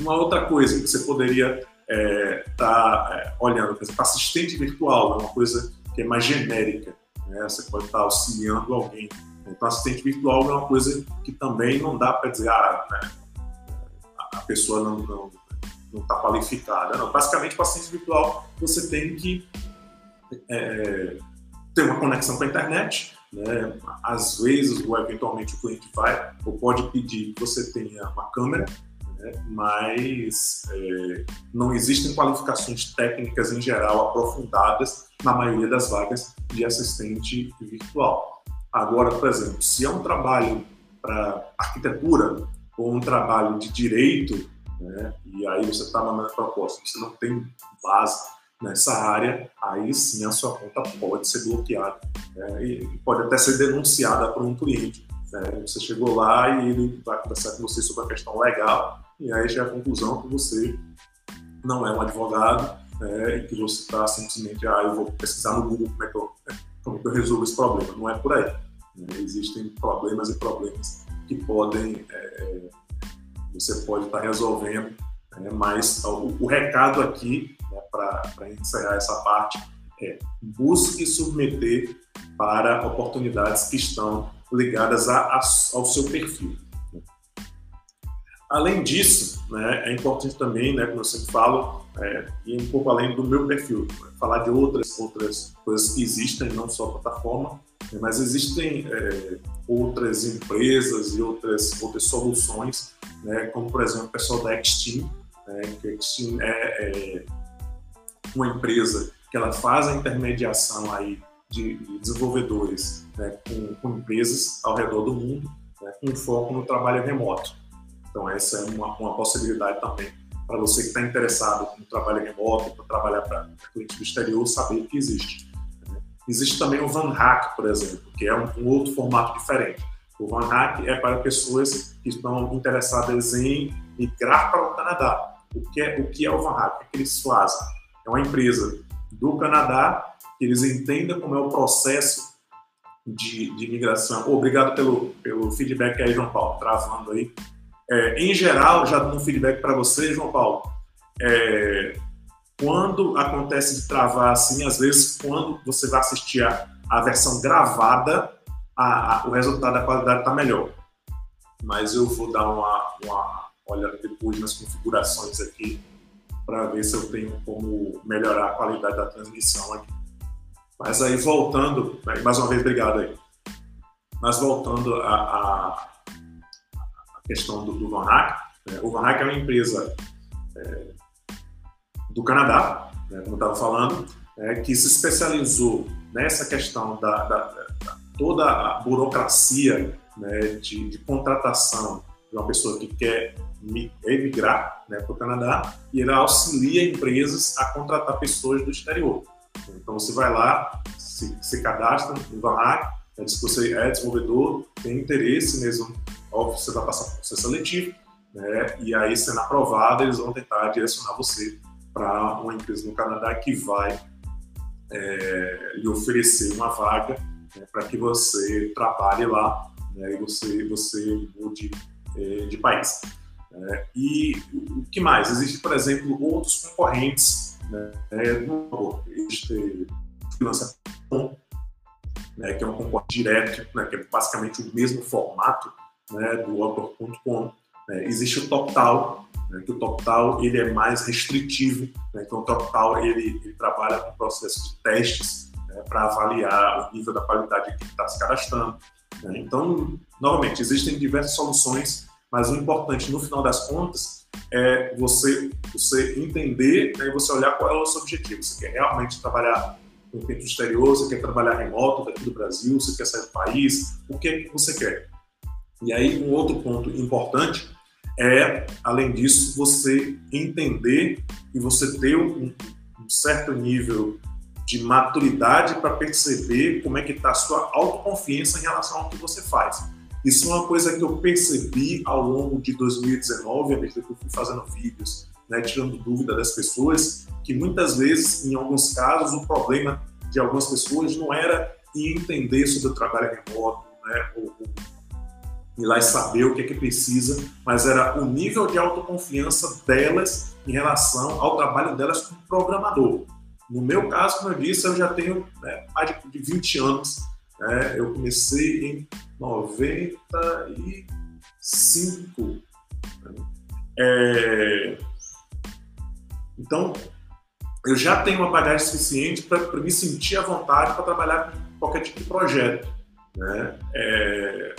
S1: Uma outra coisa que você poderia estar é, tá, é, olhando, por exemplo, assistente virtual é uma coisa que é mais genérica. Né? Você pode estar auxiliando alguém. Então, assistente virtual é uma coisa que também não dá para dizer, ah, né, a pessoa não está não, não tá qualificada. Não, basicamente, com assistente virtual, você tem que é, ter uma conexão com a internet, né? Às vezes, ou eventualmente, o cliente vai ou pode pedir que você tenha uma câmera né? mas é, não existem qualificações técnicas em geral aprofundadas na maioria das vagas de assistente virtual. Agora, por exemplo, se é um trabalho para arquitetura ou um trabalho de direito, né, e aí você está mandando proposta, você não tem base nessa área, aí sim a sua conta pode ser bloqueada né, e pode até ser denunciada por um cliente. Né? Você chegou lá e ele vai conversar com você sobre a questão legal e aí é a conclusão que você não é um advogado é, e que você está simplesmente, ah, eu vou pesquisar no Google como é que eu, como é que eu resolvo esse problema. Não é por aí. Né? Existem problemas e problemas que podem, é, é você pode estar tá resolvendo, né? mas o, o, recado aqui, né, para encerrar essa parte, é busque submeter para oportunidades que estão ligadas a, a, ao seu perfil. Além disso, né, é importante também, né, como eu sempre falo, é, ir um pouco além do meu perfil, falar de outras outras coisas que existem, não só a plataforma, né, mas existem é, outras empresas e outras outras soluções, né, como por exemplo o pessoal da Xteam, né, que Xteam é, é, uma empresa que ela faz a intermediação aí de, de desenvolvedores né, com, com, empresas ao redor do mundo, né, com foco no trabalho remoto. Então, essa é uma, uma possibilidade também para você que está interessado no trabalho remoto, para trabalhar para cliente do exterior, saber que existe. Né? Existe também o Van Hack, por exemplo, que é um, um, outro formato diferente. O Van Hack é para pessoas que estão interessadas em migrar para o Canadá. O que é o, que é o Van Hack? O que eles fazem? É uma empresa do Canadá que eles entendem como é o processo de, de migração. Obrigado pelo, pelo feedback aí, João Paulo, travando aí é, em geral, já dando um feedback para você, João Paulo, é, quando acontece de travar assim, às vezes, quando você vai assistir a, a versão gravada, a, a, o resultado da qualidade está melhor. Mas eu vou dar uma, uma olhada depois nas configurações aqui para ver se eu tenho como melhorar a qualidade da transmissão aqui. Mas aí, voltando, mais uma vez, obrigado aí. Mas voltando a, a questão do, do Van Hack. É, o Van Hack é uma empresa é, do Canadá, né, como eu estava falando, é, que se especializou nessa questão da, da, da toda a burocracia né, de, de, contratação de uma pessoa que quer emigrar né, para o Canadá e ele auxilia empresas a contratar pessoas do exterior. Então você vai lá, se, se cadastra no Vanhack, né, se você é desenvolvedor, tem interesse mesmo, óbvio, você vai passar por processo seletivo, né, e aí sendo aprovado, eles vão tentar direcionar você para uma empresa no Canadá que vai é, lhe oferecer uma vaga né, para que você trabalhe lá né, e você, você mude é, de país. É, e o que mais? Existem, por exemplo, outros concorrentes. Né, no, existe o né, que é um concorrente direto, né, que é basicamente o mesmo formato né, do Upwork.com. Né, existe o TopTal, né, que o TopTal ele é mais restritivo. Né, então, o TopTal ele, ele trabalha com processo de testes né, para avaliar o nível da qualidade que está se cadastrando. Né. Então, novamente, existem diversas soluções mas o importante, no final das contas, é você, você entender né, e você olhar qual é o seu objetivo. Você quer realmente trabalhar no tempo exterior, você quer trabalhar remoto daqui do Brasil, você quer sair do país, o que, é que você quer? E aí, um outro ponto importante é, além disso, você entender e você ter um, um certo nível de maturidade para perceber como é que está a sua autoconfiança em relação ao que você faz. Isso é uma coisa que eu percebi ao longo de 2019, à medida que eu fui fazendo vídeos, né, tirando dúvida das pessoas, que muitas vezes, em alguns casos, o problema de algumas pessoas não era em entender sobre o trabalho remoto, né, ou, ou ir lá e saber o que é que precisa, mas era o nível de autoconfiança delas em relação ao trabalho delas como programador. No meu caso, como eu disse, eu já tenho né, mais de 20 anos é, eu comecei em 95. É, então, eu já tenho uma bagagem suficiente para me sentir à vontade para trabalhar com qualquer tipo de projeto. Né? É,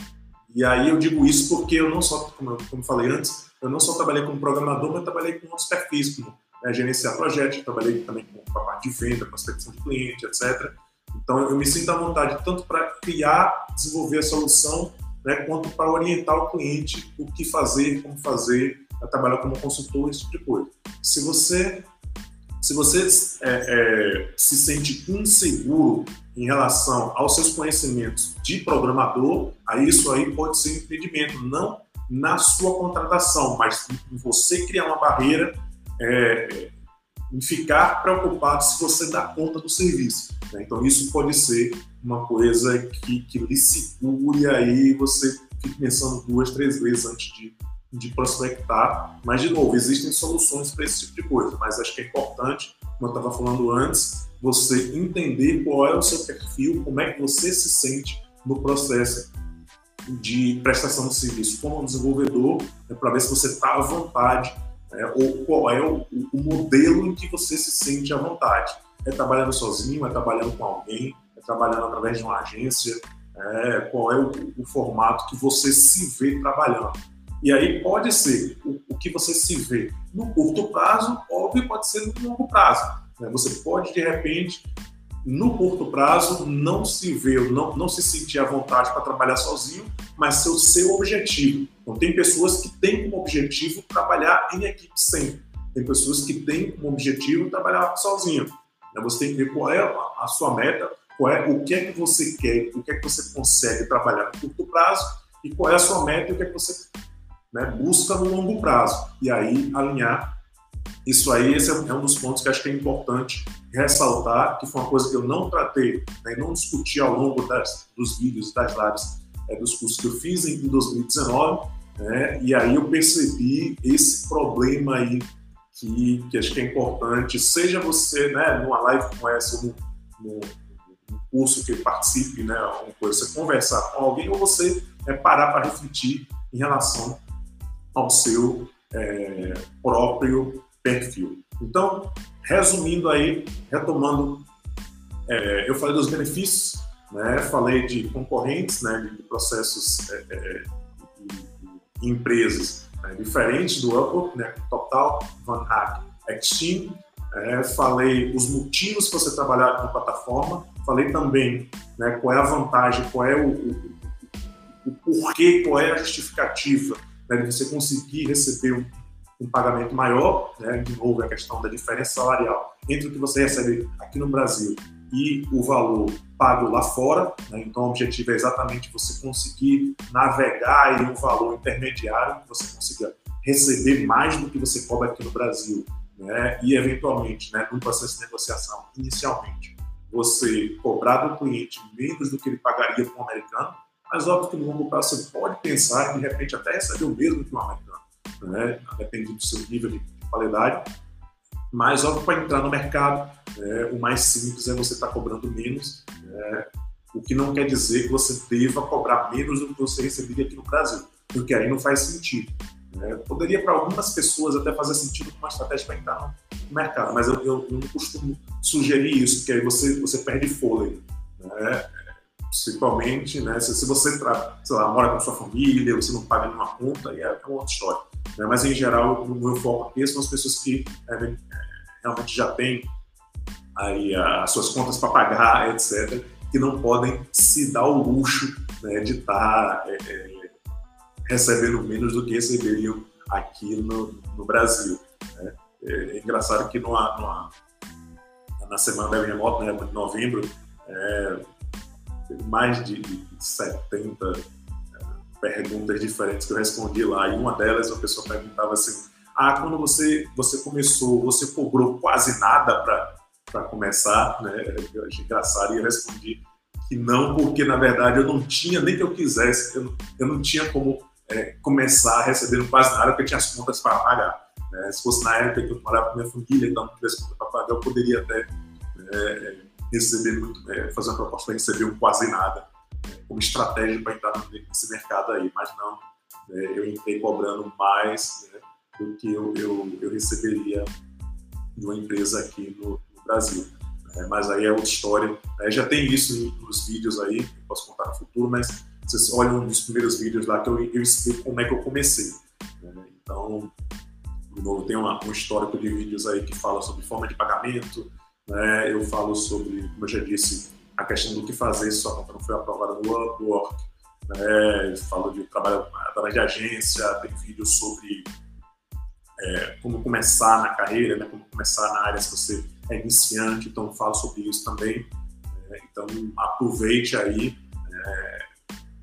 S1: e aí eu digo isso porque eu não só, como como falei antes, eu não só trabalhei como programador, mas trabalhei com outros perfis, como né, gerenciar projetos, trabalhei também com a parte de venda, prospecção de cliente, etc. Então, eu me sinto à vontade tanto para criar, desenvolver a solução, né, quanto para orientar o cliente o que fazer, como fazer, a trabalhar como consultor, esse tipo de coisa. Se você, se você é, é, se sente inseguro em relação aos seus conhecimentos de programador, aí isso aí pode ser um impedimento, não na sua contratação, mas em você criar uma barreira é, em ficar preocupado se você dá conta do serviço. Né? Então, isso pode ser uma coisa que, que lhe segure aí você fique pensando duas, três vezes antes de, de prospectar. Mas, de novo, existem soluções para esse tipo de coisa, mas acho que é importante, como eu estava falando antes, você entender qual é o seu perfil, como é que você se sente no processo de prestação de serviço como desenvolvedor, né, para ver se você está à vontade né, ou qual é o, o modelo em que você se sente à vontade é trabalhando sozinho, é trabalhando com alguém, é trabalhando através de uma agência, é, qual é o, o, formato que você se vê trabalhando. E aí pode ser o, o, que você se vê no curto prazo, óbvio, pode ser no longo prazo. Né? Você pode, de repente, no curto prazo, não se ver, não, não se sentir à vontade para trabalhar sozinho, mas ser o seu objetivo. Então, tem pessoas que têm como objetivo trabalhar em equipe sempre. Tem pessoas que têm como objetivo trabalhar sozinho. Né? Você tem que ver qual é a sua meta, qual é o que é que você quer, o que é que você consegue trabalhar no curto prazo e qual é a sua meta e o que é que você né, busca no longo prazo. E aí alinhar isso aí, esse é um dos pontos que acho que é importante ressaltar, que foi uma coisa que eu não tratei, né, não discuti ao longo das, dos vídeos, das lives, é, dos cursos que eu fiz em 2019, né, e aí eu percebi esse problema aí que, que acho que é importante, seja você né, numa live como essa, ou num, num curso que participe, né, alguma coisa, você conversar com alguém ou você é, parar para refletir em relação ao seu é, próprio perfil. Então, resumindo aí, retomando, é, eu falei dos benefícios, né, falei de concorrentes, né, de processos é, é de empresas é, diferente do Upwork, né, Total, Van Hack, Extreme. É, falei os motivos para você trabalhar com a plataforma, falei também né, qual é a vantagem, qual é o, o, o porquê, qual é a justificativa né, de você conseguir receber um, um pagamento maior, né, de novo a questão da diferença salarial entre o que você recebe aqui no Brasil e o valor pago lá fora. Né? Então, o objetivo é exatamente você conseguir navegar em um valor intermediário, que você consiga receber mais do que você cobra aqui no Brasil, né? e eventualmente, né, no processo de negociação, inicialmente, você cobrar do cliente menos do que ele pagaria para um americano, mas óbvio que no longo prazo você pode pensar de repente, até receber o mesmo que um americano, né? depende do seu nível de qualidade, mas óbvio para entrar no mercado, é, o mais simples é você estar tá cobrando menos, é, o que não quer dizer que você deva cobrar menos do que você receberia aqui no Brasil, porque aí não faz sentido. Né? Poderia para algumas pessoas até fazer sentido com uma estratégia para entrar no mercado, mas eu, eu, eu, não costumo sugerir isso, porque aí você, você perde fôlego. Né? Principalmente, né? se, se você sei lá, mora com sua família, você não paga nenhuma conta, aí é, é uma outra história. Né? Mas em geral, o meu foco aqui são as pessoas que é, realmente já têm aí as suas contas para pagar, etc., que não podem se dar o luxo né, de estar tá, é, é, recebendo menos do que receberiam aqui no, no Brasil. Né? É, é, engraçado que numa, numa, na semana da minha moto, né, de novembro, é, mais de 70 é, perguntas diferentes que eu respondi lá, e uma delas a pessoa perguntava assim, ah, quando você, você começou, você cobrou quase nada para começar, né? Eu achei engraçado e eu respondi que não, porque na verdade eu não tinha, nem que eu quisesse, eu, eu não tinha como é, começar recebendo quase nada, porque eu tinha as contas para pagar. Né? Se fosse na época que eu morava com minha família, então não tivesse conta para pagar, eu poderia até é, receber muito, é, fazer uma proposta para receber um quase nada, né? como estratégia para entrar nesse mercado aí, mas não, né? eu entrei cobrando mais né, do que eu, eu, eu receberia de uma empresa aqui no, Brasil. É, mas aí é outra história. É, já tem isso nos vídeos aí, posso contar no futuro, mas vocês olham nos primeiros vídeos lá que eu, eu explico como é que eu comecei. Né? Então, de novo, tem uma, um histórico de vídeos aí que fala sobre forma de pagamento, né? eu falo sobre, como eu já disse, a questão do que fazer se sua conta não foi aprovada no Upwork, né? falo de trabalho através de agência, tem vídeos sobre é, como começar na carreira, né? como começar na área se você é iniciante, então falo sobre isso também. É, então aproveite aí. É,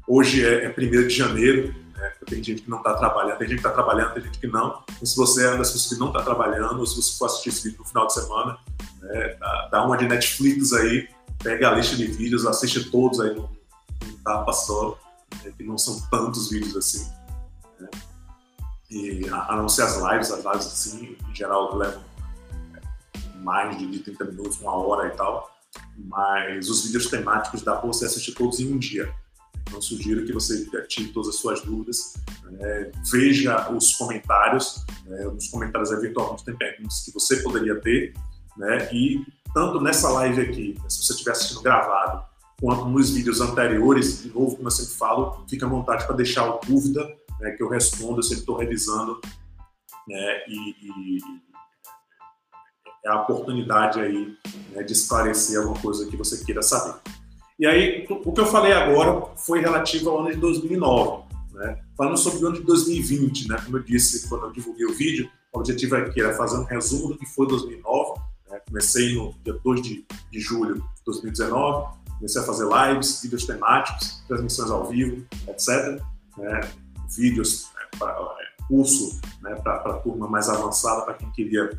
S1: hoje é, é 1 de janeiro, né, tem gente que não está trabalhando, tem gente que está trabalhando, tem gente que não. Então, se você é uma das pessoas que não está trabalhando, ou se você for assistir esse vídeo no final de semana, né, dá, uma de Netflix aí, pega a lista de vídeos, assiste todos aí no, no tapa só, né, que não são tantos vídeos assim. Né, e a, a não ser as lives, as lives assim, em geral levam mais de 30 minutos, uma hora e tal. Mas os vídeos temáticos dá para você assistir todos em um dia. Então, sugiro que você tire todas as suas dúvidas, né? veja os comentários. Né? Nos comentários, eventualmente, tem perguntas que você poderia ter. Né? E tanto nessa live aqui, se você estiver assistindo gravado, quanto nos vídeos anteriores, de novo, como eu sempre falo, fica à vontade para deixar a dúvida, né, que eu respondo, eu sempre estou revisando né, e, e, é a oportunidade aí né, de esclarecer alguma coisa que você queira saber. E aí, o que eu falei agora foi relativo ao ano de 2009. Né? Falando sobre o ano de 2020, né? como eu disse quando eu divulguei o vídeo, o objetivo aqui era fazer um resumo do que foi 2009. Né? Comecei no dia 2 de, de julho de 2019, comecei a fazer lives, vídeos temáticos, transmissões ao vivo, etc. Né? Vídeos, né, para é, curso né, para a turma mais avançada, para quem queria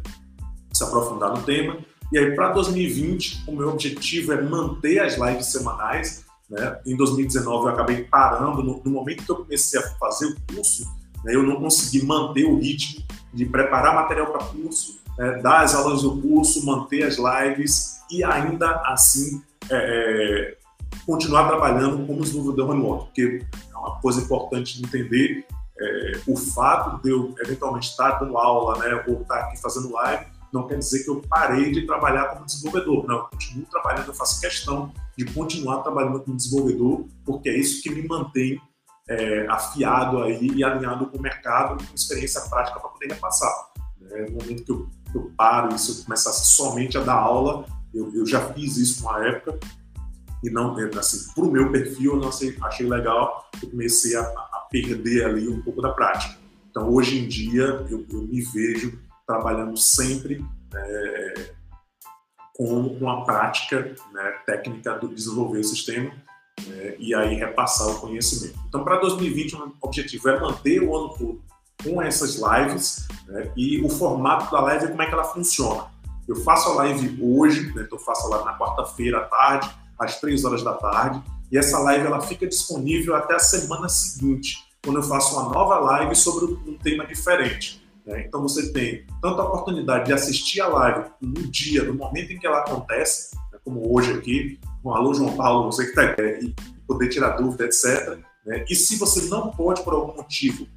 S1: se aprofundar no tema. E aí, para 2020, o meu objetivo é manter as lives semanais. Né? Em 2019, eu acabei parando. No, no momento que eu comecei a fazer o curso, né, eu não consegui manter o ritmo de preparar material para curso, né, dar as aulas do curso, manter as lives e ainda assim é, é continuar trabalhando como desenvolvedor remoto, porque é uma coisa importante de entender é, o fato de eu eventualmente estar dando aula, né, ou estar aqui fazendo live, não quer dizer que eu parei de trabalhar como desenvolvedor. Não, eu continuo trabalhando, eu faço questão de continuar trabalhando como desenvolvedor, porque é isso que me mantém é, afiado aí e alinhado com o mercado, com experiência prática para poder repassar. É, no momento que eu, que eu paro e se eu começasse somente a dar aula, eu, eu já fiz isso uma época, e não, assim, para o meu perfil, eu não achei, achei legal, eu comecei a, a perder ali um pouco da prática. Então, hoje em dia, eu, eu me vejo trabalhando sempre é, com, com a prática né, técnica do desenvolver o sistema é, e aí repassar o conhecimento. Então, para 2020, o objetivo é manter o ano todo com essas lives né, e o formato da live, como é que ela funciona. Eu faço a live hoje, né, então faço a na quarta-feira à tarde, às três horas da tarde, e essa live ela fica disponível até a semana seguinte, quando eu faço uma nova live sobre um tema diferente. Né? Então você tem tanto a oportunidade de assistir a live no dia, no momento em que ela acontece, né, como hoje aqui, com alô João Paulo, você que está e poder tirar dúvida, etc. Né? E se você não pode, por algum motivo,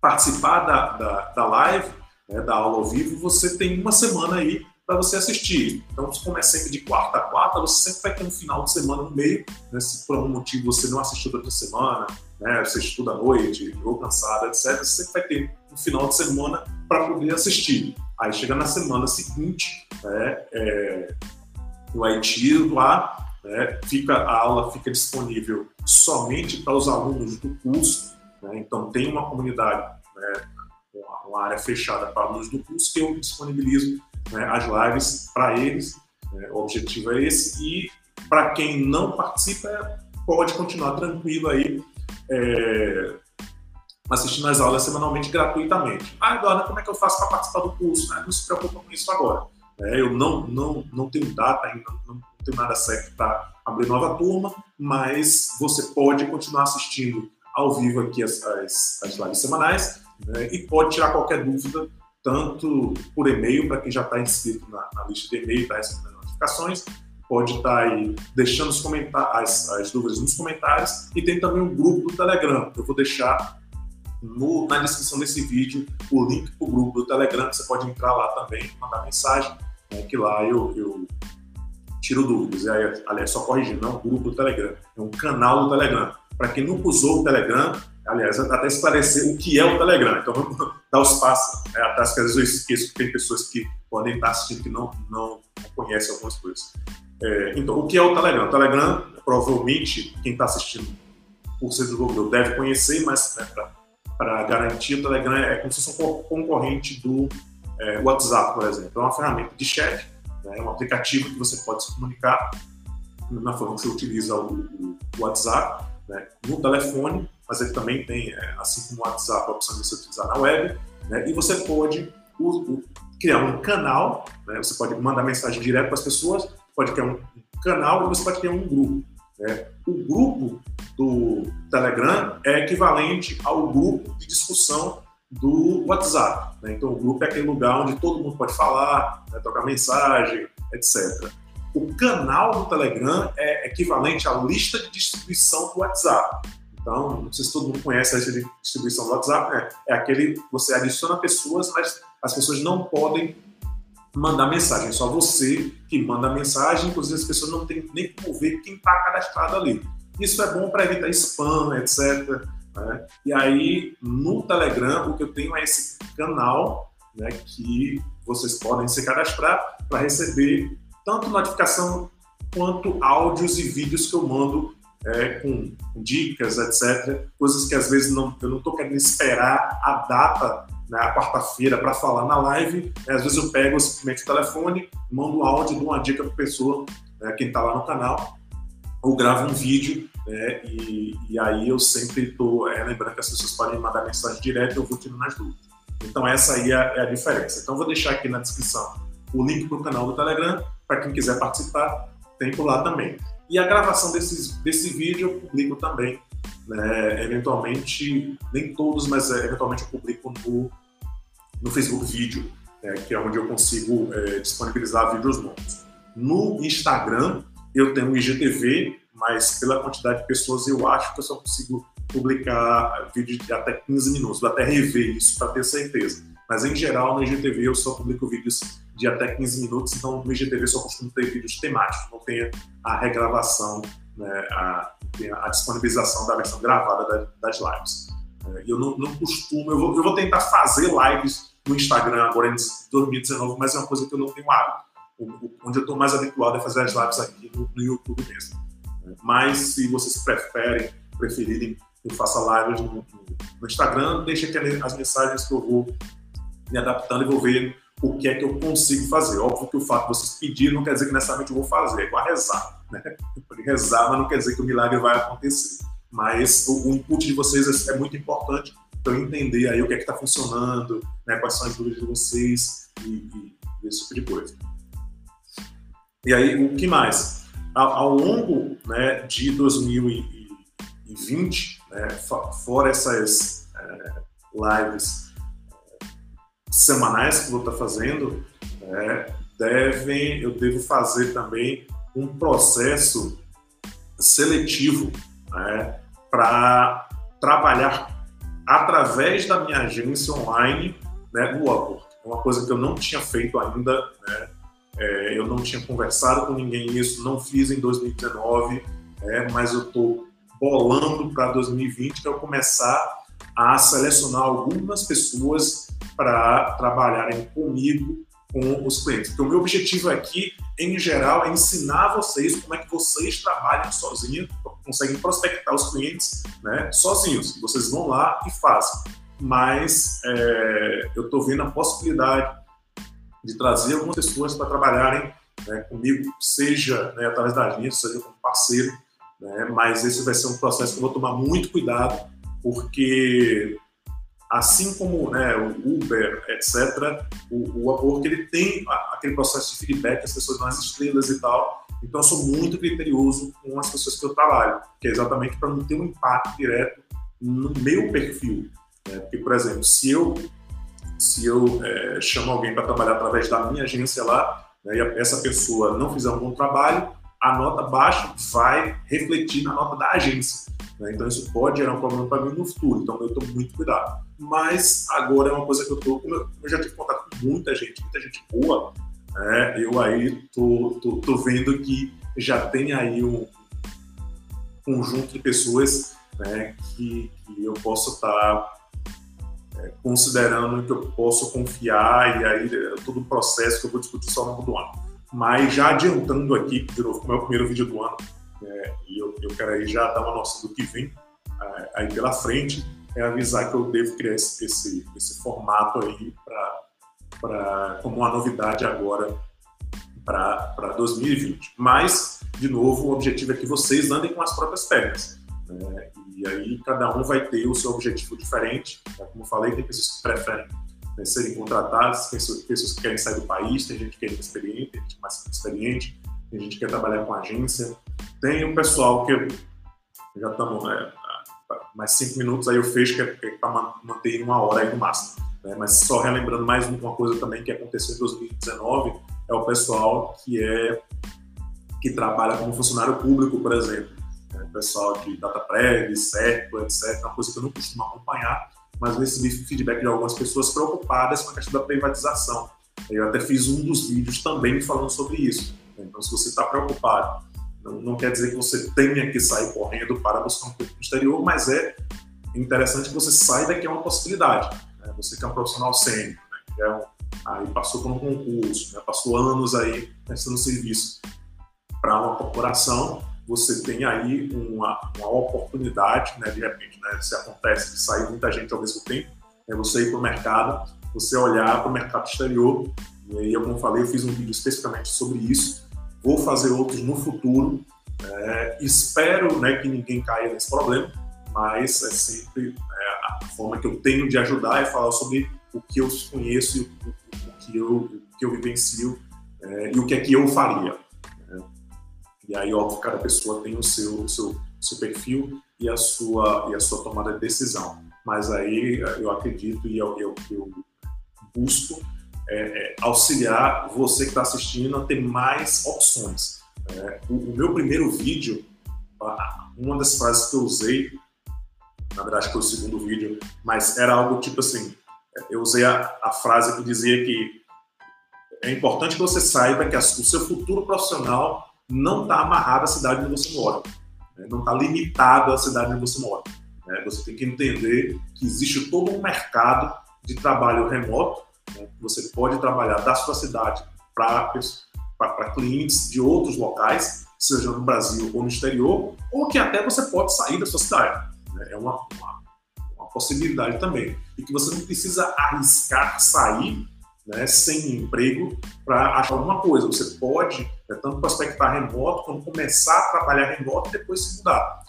S1: participar da, da, da live, né, da aula ao vivo, você tem uma semana aí para você assistir. Então, como é sempre de quarta a quarta, você sempre vai ter um final de semana no meio. Né? Se por algum motivo você não assistiu durante a semana, né? você estuda à noite, ou cansado, etc., você sempre vai ter um final de semana para poder assistir. Aí chega na semana seguinte, né? é, no Haiti lá, né? fica, a aula fica disponível somente para os alunos do curso. Né? Então, tem uma comunidade, né? uma área fechada para alunos do curso que eu disponibilizo né, as lives para eles. Né, o objetivo é esse. E para quem não participa, pode continuar tranquilo aí é, assistindo as aulas semanalmente gratuitamente. Ah, Eduardo, como é que eu faço para participar do curso? Né? Não se preocupa com isso agora. É, eu não, não, não tenho data ainda, não tenho nada certo para abrir nova turma, mas você pode continuar assistindo ao vivo aqui as, as, as lives semanais né, e pode tirar qualquer dúvida tanto por e-mail, para quem já está inscrito na, na, lista de e-mail, está recebendo notificações, pode estar tá aí deixando os as, as, dúvidas nos comentários e tem também um grupo do Telegram. Eu vou deixar no, na descrição desse vídeo o link para o grupo do Telegram, que você pode entrar lá também, mandar mensagem, né, que lá eu, eu tiro dúvidas. E aí, aliás, só corrigindo, não é um grupo do Telegram, é um canal do Telegram. Para quem nunca usou o Telegram, aliás, até esclarecer o que é o Telegram. Então, vamos dar os passos. É, até que às vezes eu esqueço que tem pessoas que podem estar assistindo que não, não conhecem algumas coisas. É, então, o que é o Telegram? O Telegram, provavelmente, quem está assistindo por ser desenvolvedor deve conhecer, mas né, para garantir, o Telegram é como se fosse um concorrente do é, WhatsApp, por exemplo. É uma ferramenta de chat, né, é um aplicativo que você pode se comunicar na forma que você utiliza o, o WhatsApp, né, no telefone, mas ele também tem, é, assim como o WhatsApp, a opção de você utilizar na web, né? e você pode criar um canal, né? você pode mandar mensagem direto para as pessoas, pode criar um canal e você pode criar um grupo. Né? O grupo do Telegram é equivalente ao grupo de discussão do WhatsApp. Né? Então, o grupo é aquele lugar onde todo mundo pode falar, né? trocar mensagem, etc. O canal do Telegram é equivalente à lista de distribuição do WhatsApp. Então, não sei se todo mundo conhece a distribuição do WhatsApp, né? É aquele você adiciona pessoas, mas as pessoas não podem mandar mensagem, é só você que manda mensagem, inclusive as pessoas não têm nem como ver quem está cadastrado ali. Isso é bom para evitar spam, etc. Né? E aí, no Telegram, o que eu tenho é esse canal né, que vocês podem se cadastrar para receber tanto notificação quanto áudios e vídeos que eu mando é, com, dicas, etc. Coisas que às vezes não, eu não estou querendo esperar a data, né, a quarta-feira, para falar na live. Né, às vezes eu pego simplesmente o telefone, mando um áudio, dou uma dica para a pessoa, né, quem está lá no canal, ou gravo um vídeo. Né, e, e, aí eu sempre estou é, lembrando que as pessoas podem mandar mensagem direta eu vou tirando as dúvidas. Então essa aí é, é a diferença. Então vou deixar aqui na descrição o link para o canal do Telegram, para quem quiser participar, tem por lá também. E a gravação desses, desse vídeo eu publico também, né? eventualmente, nem todos, mas é, eventualmente eu publico no, no Facebook Vídeo, né? que é onde eu consigo é, disponibilizar vídeos novos. No Instagram, eu tenho o IGTV, mas pela quantidade de pessoas, eu acho que eu só consigo publicar vídeo de até 15 minutos, vou até rever isso para ter certeza. Mas em geral, no IGTV eu só publico vídeos de até 15 minutos, então no IGTV só costumo ter vídeos temáticos, não tem a regravação, né, a, a, disponibilização da versão gravada das lives. É, eu não, não costumo, eu vou, eu vou, tentar fazer lives no Instagram agora em 2019, mas é uma coisa que eu não tenho hábito. Onde eu estou mais habituado é fazer as lives aqui no, no YouTube mesmo. É, mas se vocês preferem, preferirem eu faça lives no, no Instagram, deixa aqui as mensagens que eu vou me adaptando e vou ver o que é que eu consigo fazer. Óbvio que o fato de vocês pedirem não quer dizer que necessariamente eu vou fazer, é igual rezar. Né? Rezar, mas não quer dizer que o milagre vai acontecer. Mas o, o input de vocês é, é muito importante para eu entender aí o que é que está funcionando, né? quais são as dúvidas de vocês e, e, esse tipo de coisa. E aí, o que mais? Ao, ao longo né, de 2020, né, fora essas é, lives semanais que vou estar fazendo, né, devem, eu devo fazer também um processo seletivo né, para trabalhar através da minha agência online né, no Upwork. É uma coisa que eu não tinha feito ainda, né, é, eu não tinha conversado com ninguém isso, não fiz em 2019, é, mas eu estou bolando para 2020 que eu começar a selecionar algumas pessoas para trabalharem comigo com os clientes. Então, o meu objetivo aqui, em geral, é ensinar vocês como é que vocês trabalham sozinhos, conseguem prospectar os clientes né, sozinhos. Vocês vão lá e fazem. Mas é, eu estou vendo a possibilidade de trazer algumas pessoas para trabalharem né, comigo, seja né, através da agência, seja como parceiro. Né, mas esse vai ser um processo que eu vou tomar muito cuidado, porque assim como né, o Uber, etc., o, o Upwork ele tem aquele processo de feedback, as pessoas as estrelas e tal. Então, eu sou muito criterioso com as pessoas que eu trabalho, que é exatamente para não ter um impacto direto no meu perfil. Né? Porque, por exemplo, se eu, se eu é, chamo alguém para trabalhar através da minha agência lá, né, e essa pessoa não fizer um bom trabalho, a nota baixa vai refletir na nota da agência. Né? Então, isso pode gerar um problema para mim no futuro. Então, eu estou muito cuidado. Mas agora é uma coisa que eu estou, como eu, já tive contato com muita gente, muita gente boa, né? eu aí tô, tô, tô, vendo que já tem aí um conjunto de pessoas né, que, que eu posso estar tá, é, considerando que eu posso confiar e aí é todo o processo que eu vou discutir só no longo do ano. Mas já adiantando aqui, de novo, como é o primeiro vídeo do ano, é, e eu, eu quero aí já dar uma noção do que vem é, aí pela frente, é avisar que eu devo criar esse, esse, esse formato aí para como uma novidade agora para 2020. Mas, de novo, o objetivo é que vocês andem com as próprias pernas. Né? E aí cada um vai ter o seu objetivo diferente. Né? Como eu falei, tem pessoas que preferem né, serem contratadas, pessoas, pessoas que querem sair do país, tem gente que ir experiente, tem gente mais experiente, tem gente que quer trabalhar com agência. Tem o pessoal que já estamos né, mais cinco minutos, aí eu fecho, que é, é para manter uma hora aí no máximo. Né? Mas só relembrando mais uma coisa também que aconteceu em 2019, é o pessoal que é que trabalha como funcionário público, por exemplo. Né? O pessoal de DataPrev, CERCO, etc. É uma coisa que eu não costumo acompanhar, mas recebi feedback de algumas pessoas preocupadas com a questão da privatização. Eu até fiz um dos vídeos também falando sobre isso. Então, se você está preocupado não, não, quer dizer que você tenha que sair correndo para buscar um curso no exterior, mas é interessante que você saiba que é uma possibilidade. Né? Você que é um profissional sênior, né? que é um, aí passou por um concurso, né? passou anos aí prestando serviço para uma corporação, você tem aí uma, uma oportunidade, né? de repente, né? se acontece de sair muita gente ao mesmo tempo, é você ir para o mercado, você olhar para o mercado exterior, e aí, como eu falei, eu fiz um vídeo especificamente sobre isso, vou fazer outros no futuro. É, espero né, que ninguém caia nesse problema, mas é sempre é, a forma que eu tenho de ajudar é falar sobre o que eu conheço, o, o que, eu, o que eu vivencio é, e o que é que eu faria. Né? E aí, óbvio, cada pessoa tem o seu, o seu, seu perfil e a sua, e a sua tomada de decisão. Mas aí eu acredito e eu, eu, eu busco é, é, auxiliar você que está assistindo a ter mais opções. É, o, o, meu primeiro vídeo, uma das frases que eu usei, na verdade foi o segundo vídeo, mas era algo tipo assim, eu usei a, a frase que dizia que é importante que você saiba que a, o seu futuro profissional não está amarrado à cidade onde você mora, né? não está limitado à cidade onde você mora. Né? Você tem que entender que existe todo um mercado de trabalho remoto? Você pode trabalhar da sua cidade para clientes de outros locais, seja no Brasil ou no exterior, ou que até você pode sair da sua cidade. Né? É uma, uma, uma, possibilidade também. E que você não precisa arriscar sair né, sem emprego para achar alguma coisa. Você pode, né, tanto prospectar remoto, como começar a trabalhar remoto e depois se mudar.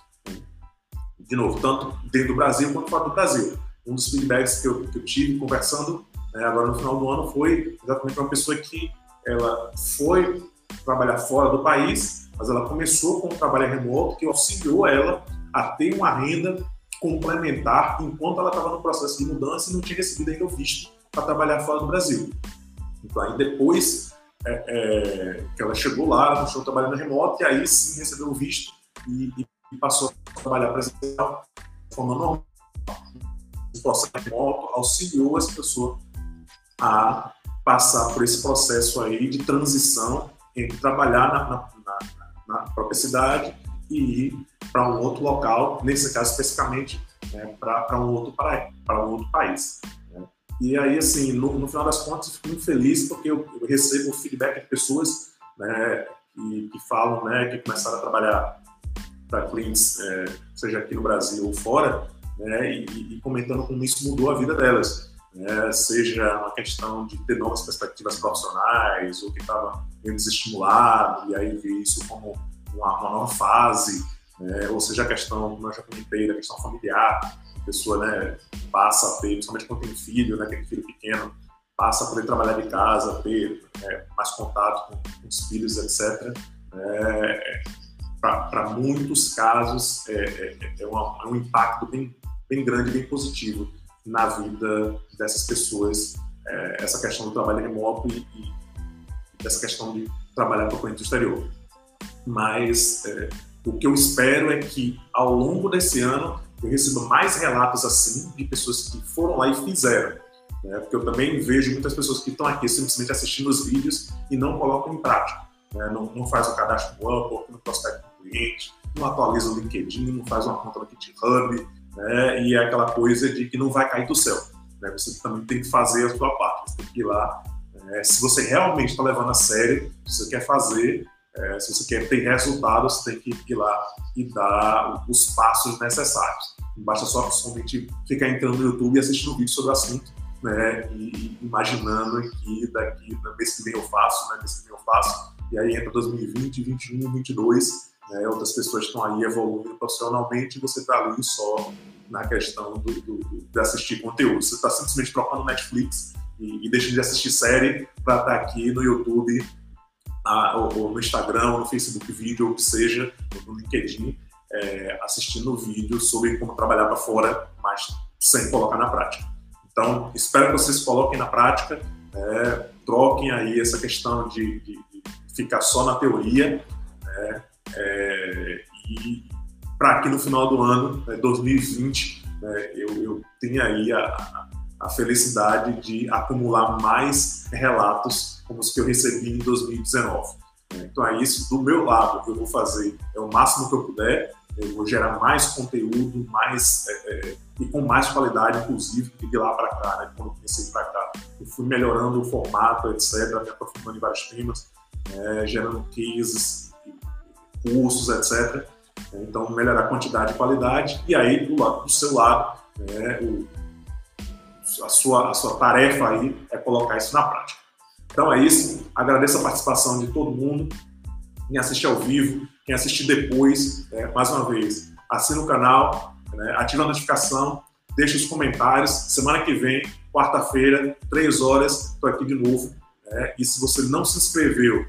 S1: De novo, tanto dentro do Brasil quanto fora do Brasil. Um dos feedbacks que eu, que eu tive conversando né, agora no final do ano foi exatamente uma pessoa que ela foi trabalhar fora do país, mas ela começou com um trabalho remoto que auxiliou ela a ter uma renda complementar enquanto ela estava no processo de mudança e não tinha recebido ainda o visto para trabalhar fora do Brasil. Então, aí depois é, é, que ela chegou lá, ela trabalhando remoto e aí sim recebeu o visto e, e passou a trabalhar presencial de forma normal. O processo remoto auxiliou essa pessoa a passar por esse processo aí de transição entre trabalhar na, na, na, na própria cidade e ir para um outro local, nesse caso especificamente né, para um outro um outro país. Né? E aí assim, no, no, final das contas, eu fico muito feliz porque eu, eu recebo feedback de pessoas né, que, que, falam, né, que começaram a trabalhar para clientes, é, seja aqui no Brasil ou fora, né, e, e comentando como isso mudou a vida delas né? seja uma questão de ter novas perspectivas profissionais, ou que estava meio desestimulado, e aí ver isso como uma, uma nova fase, né? ou seja a questão, como eu já comentei, da questão familiar, a pessoa né, passa a ter, principalmente quando tem filho, né, tem filho pequeno, passa a poder trabalhar de casa, ter né, mais contato com, com, os filhos, etc. É, Para muitos casos, é, é, é, uma, é um impacto bem, bem grande, bem positivo na vida dessas pessoas é, essa questão do trabalho remoto e, e essa questão de trabalhar para o cliente exterior. Mas é, o que eu espero é que ao longo desse ano eu receba mais relatos assim de pessoas que foram lá e fizeram. Né? Porque eu também vejo muitas pessoas que estão aqui simplesmente assistindo os vídeos e não colocam em prática. Né? Não, não faz o cadastro no Upwork, não prospecta o cliente, não atualiza o LinkedIn, não faz uma conta no GitHub, né? E é aquela coisa de que não vai cair do céu. Né? Você também tem que fazer a sua parte. Você tem que ir lá. É, se você realmente está levando a sério, se você quer fazer, é, se você quer ter resultados, você tem que ir lá e dar os passos necessários. Não basta só somente ficar entrando no YouTube e assistindo vídeo sobre o assunto, né? E, e imaginando que daqui, mês que vem eu faço, né? Mês que vem eu faço. E aí entra 2020, 2021, 2022 né, outras pessoas estão aí evoluindo profissionalmente e você está ali só na questão do, do, de assistir conteúdo. Você está simplesmente trocando Netflix e, e deixa de assistir série para estar tá aqui no YouTube, a, ou, ou, no Instagram, ou no Facebook Vídeo, ou que seja, ou no LinkedIn, é, assistindo vídeo sobre como trabalhar para fora, mas sem colocar na prática. Então, espero que vocês coloquem na prática, é, troquem aí essa questão de, de, de ficar só na teoria, né, é, e para que no final do ano, né, 2020, né, eu, eu tenha aí a, a felicidade de acumular mais relatos como os que eu recebi em 2019. Então é isso, do meu lado, que eu vou fazer é o máximo que eu puder, eu vou gerar mais conteúdo, mais é, é, e com mais qualidade, inclusive, de lá para cá, né, quando eu comecei para cá. Eu fui melhorando o formato, etc., me aprofundando em vários temas, é, gerando cases, cursos, etc. Então, melhorar a quantidade e qualidade. E aí, do, lado, do seu lado, né, o, a, sua, a sua tarefa aí é colocar isso na prática. Então é isso. Agradeço a participação de todo mundo. Quem assiste ao vivo, quem assiste depois, é, mais uma vez, assina o canal, né, ativa a notificação, deixa os comentários. Semana que vem, quarta-feira, três horas, estou aqui de novo. Né, e se você não se inscreveu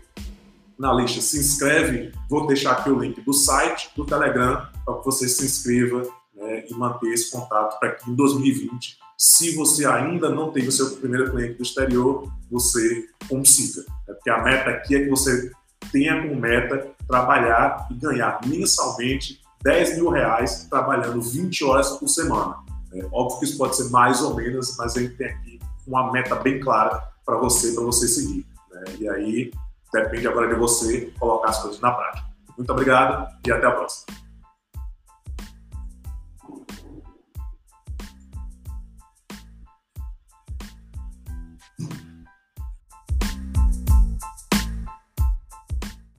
S1: na lista se inscreve, vou deixar aqui o link do site, do Telegram, para que você se inscreva né, e manter esse contato para que em 2020, se você ainda não teve o seu primeiro cliente do exterior, você consiga. É porque a meta aqui é que você tenha como meta trabalhar e ganhar mensalmente 10 mil reais trabalhando 20 horas por semana. É, óbvio que isso pode ser mais ou menos, mas a gente tem aqui uma meta bem clara para você, para você seguir. Né? E aí Depende agora de você colocar as coisas na prática. Muito obrigado e até a próxima.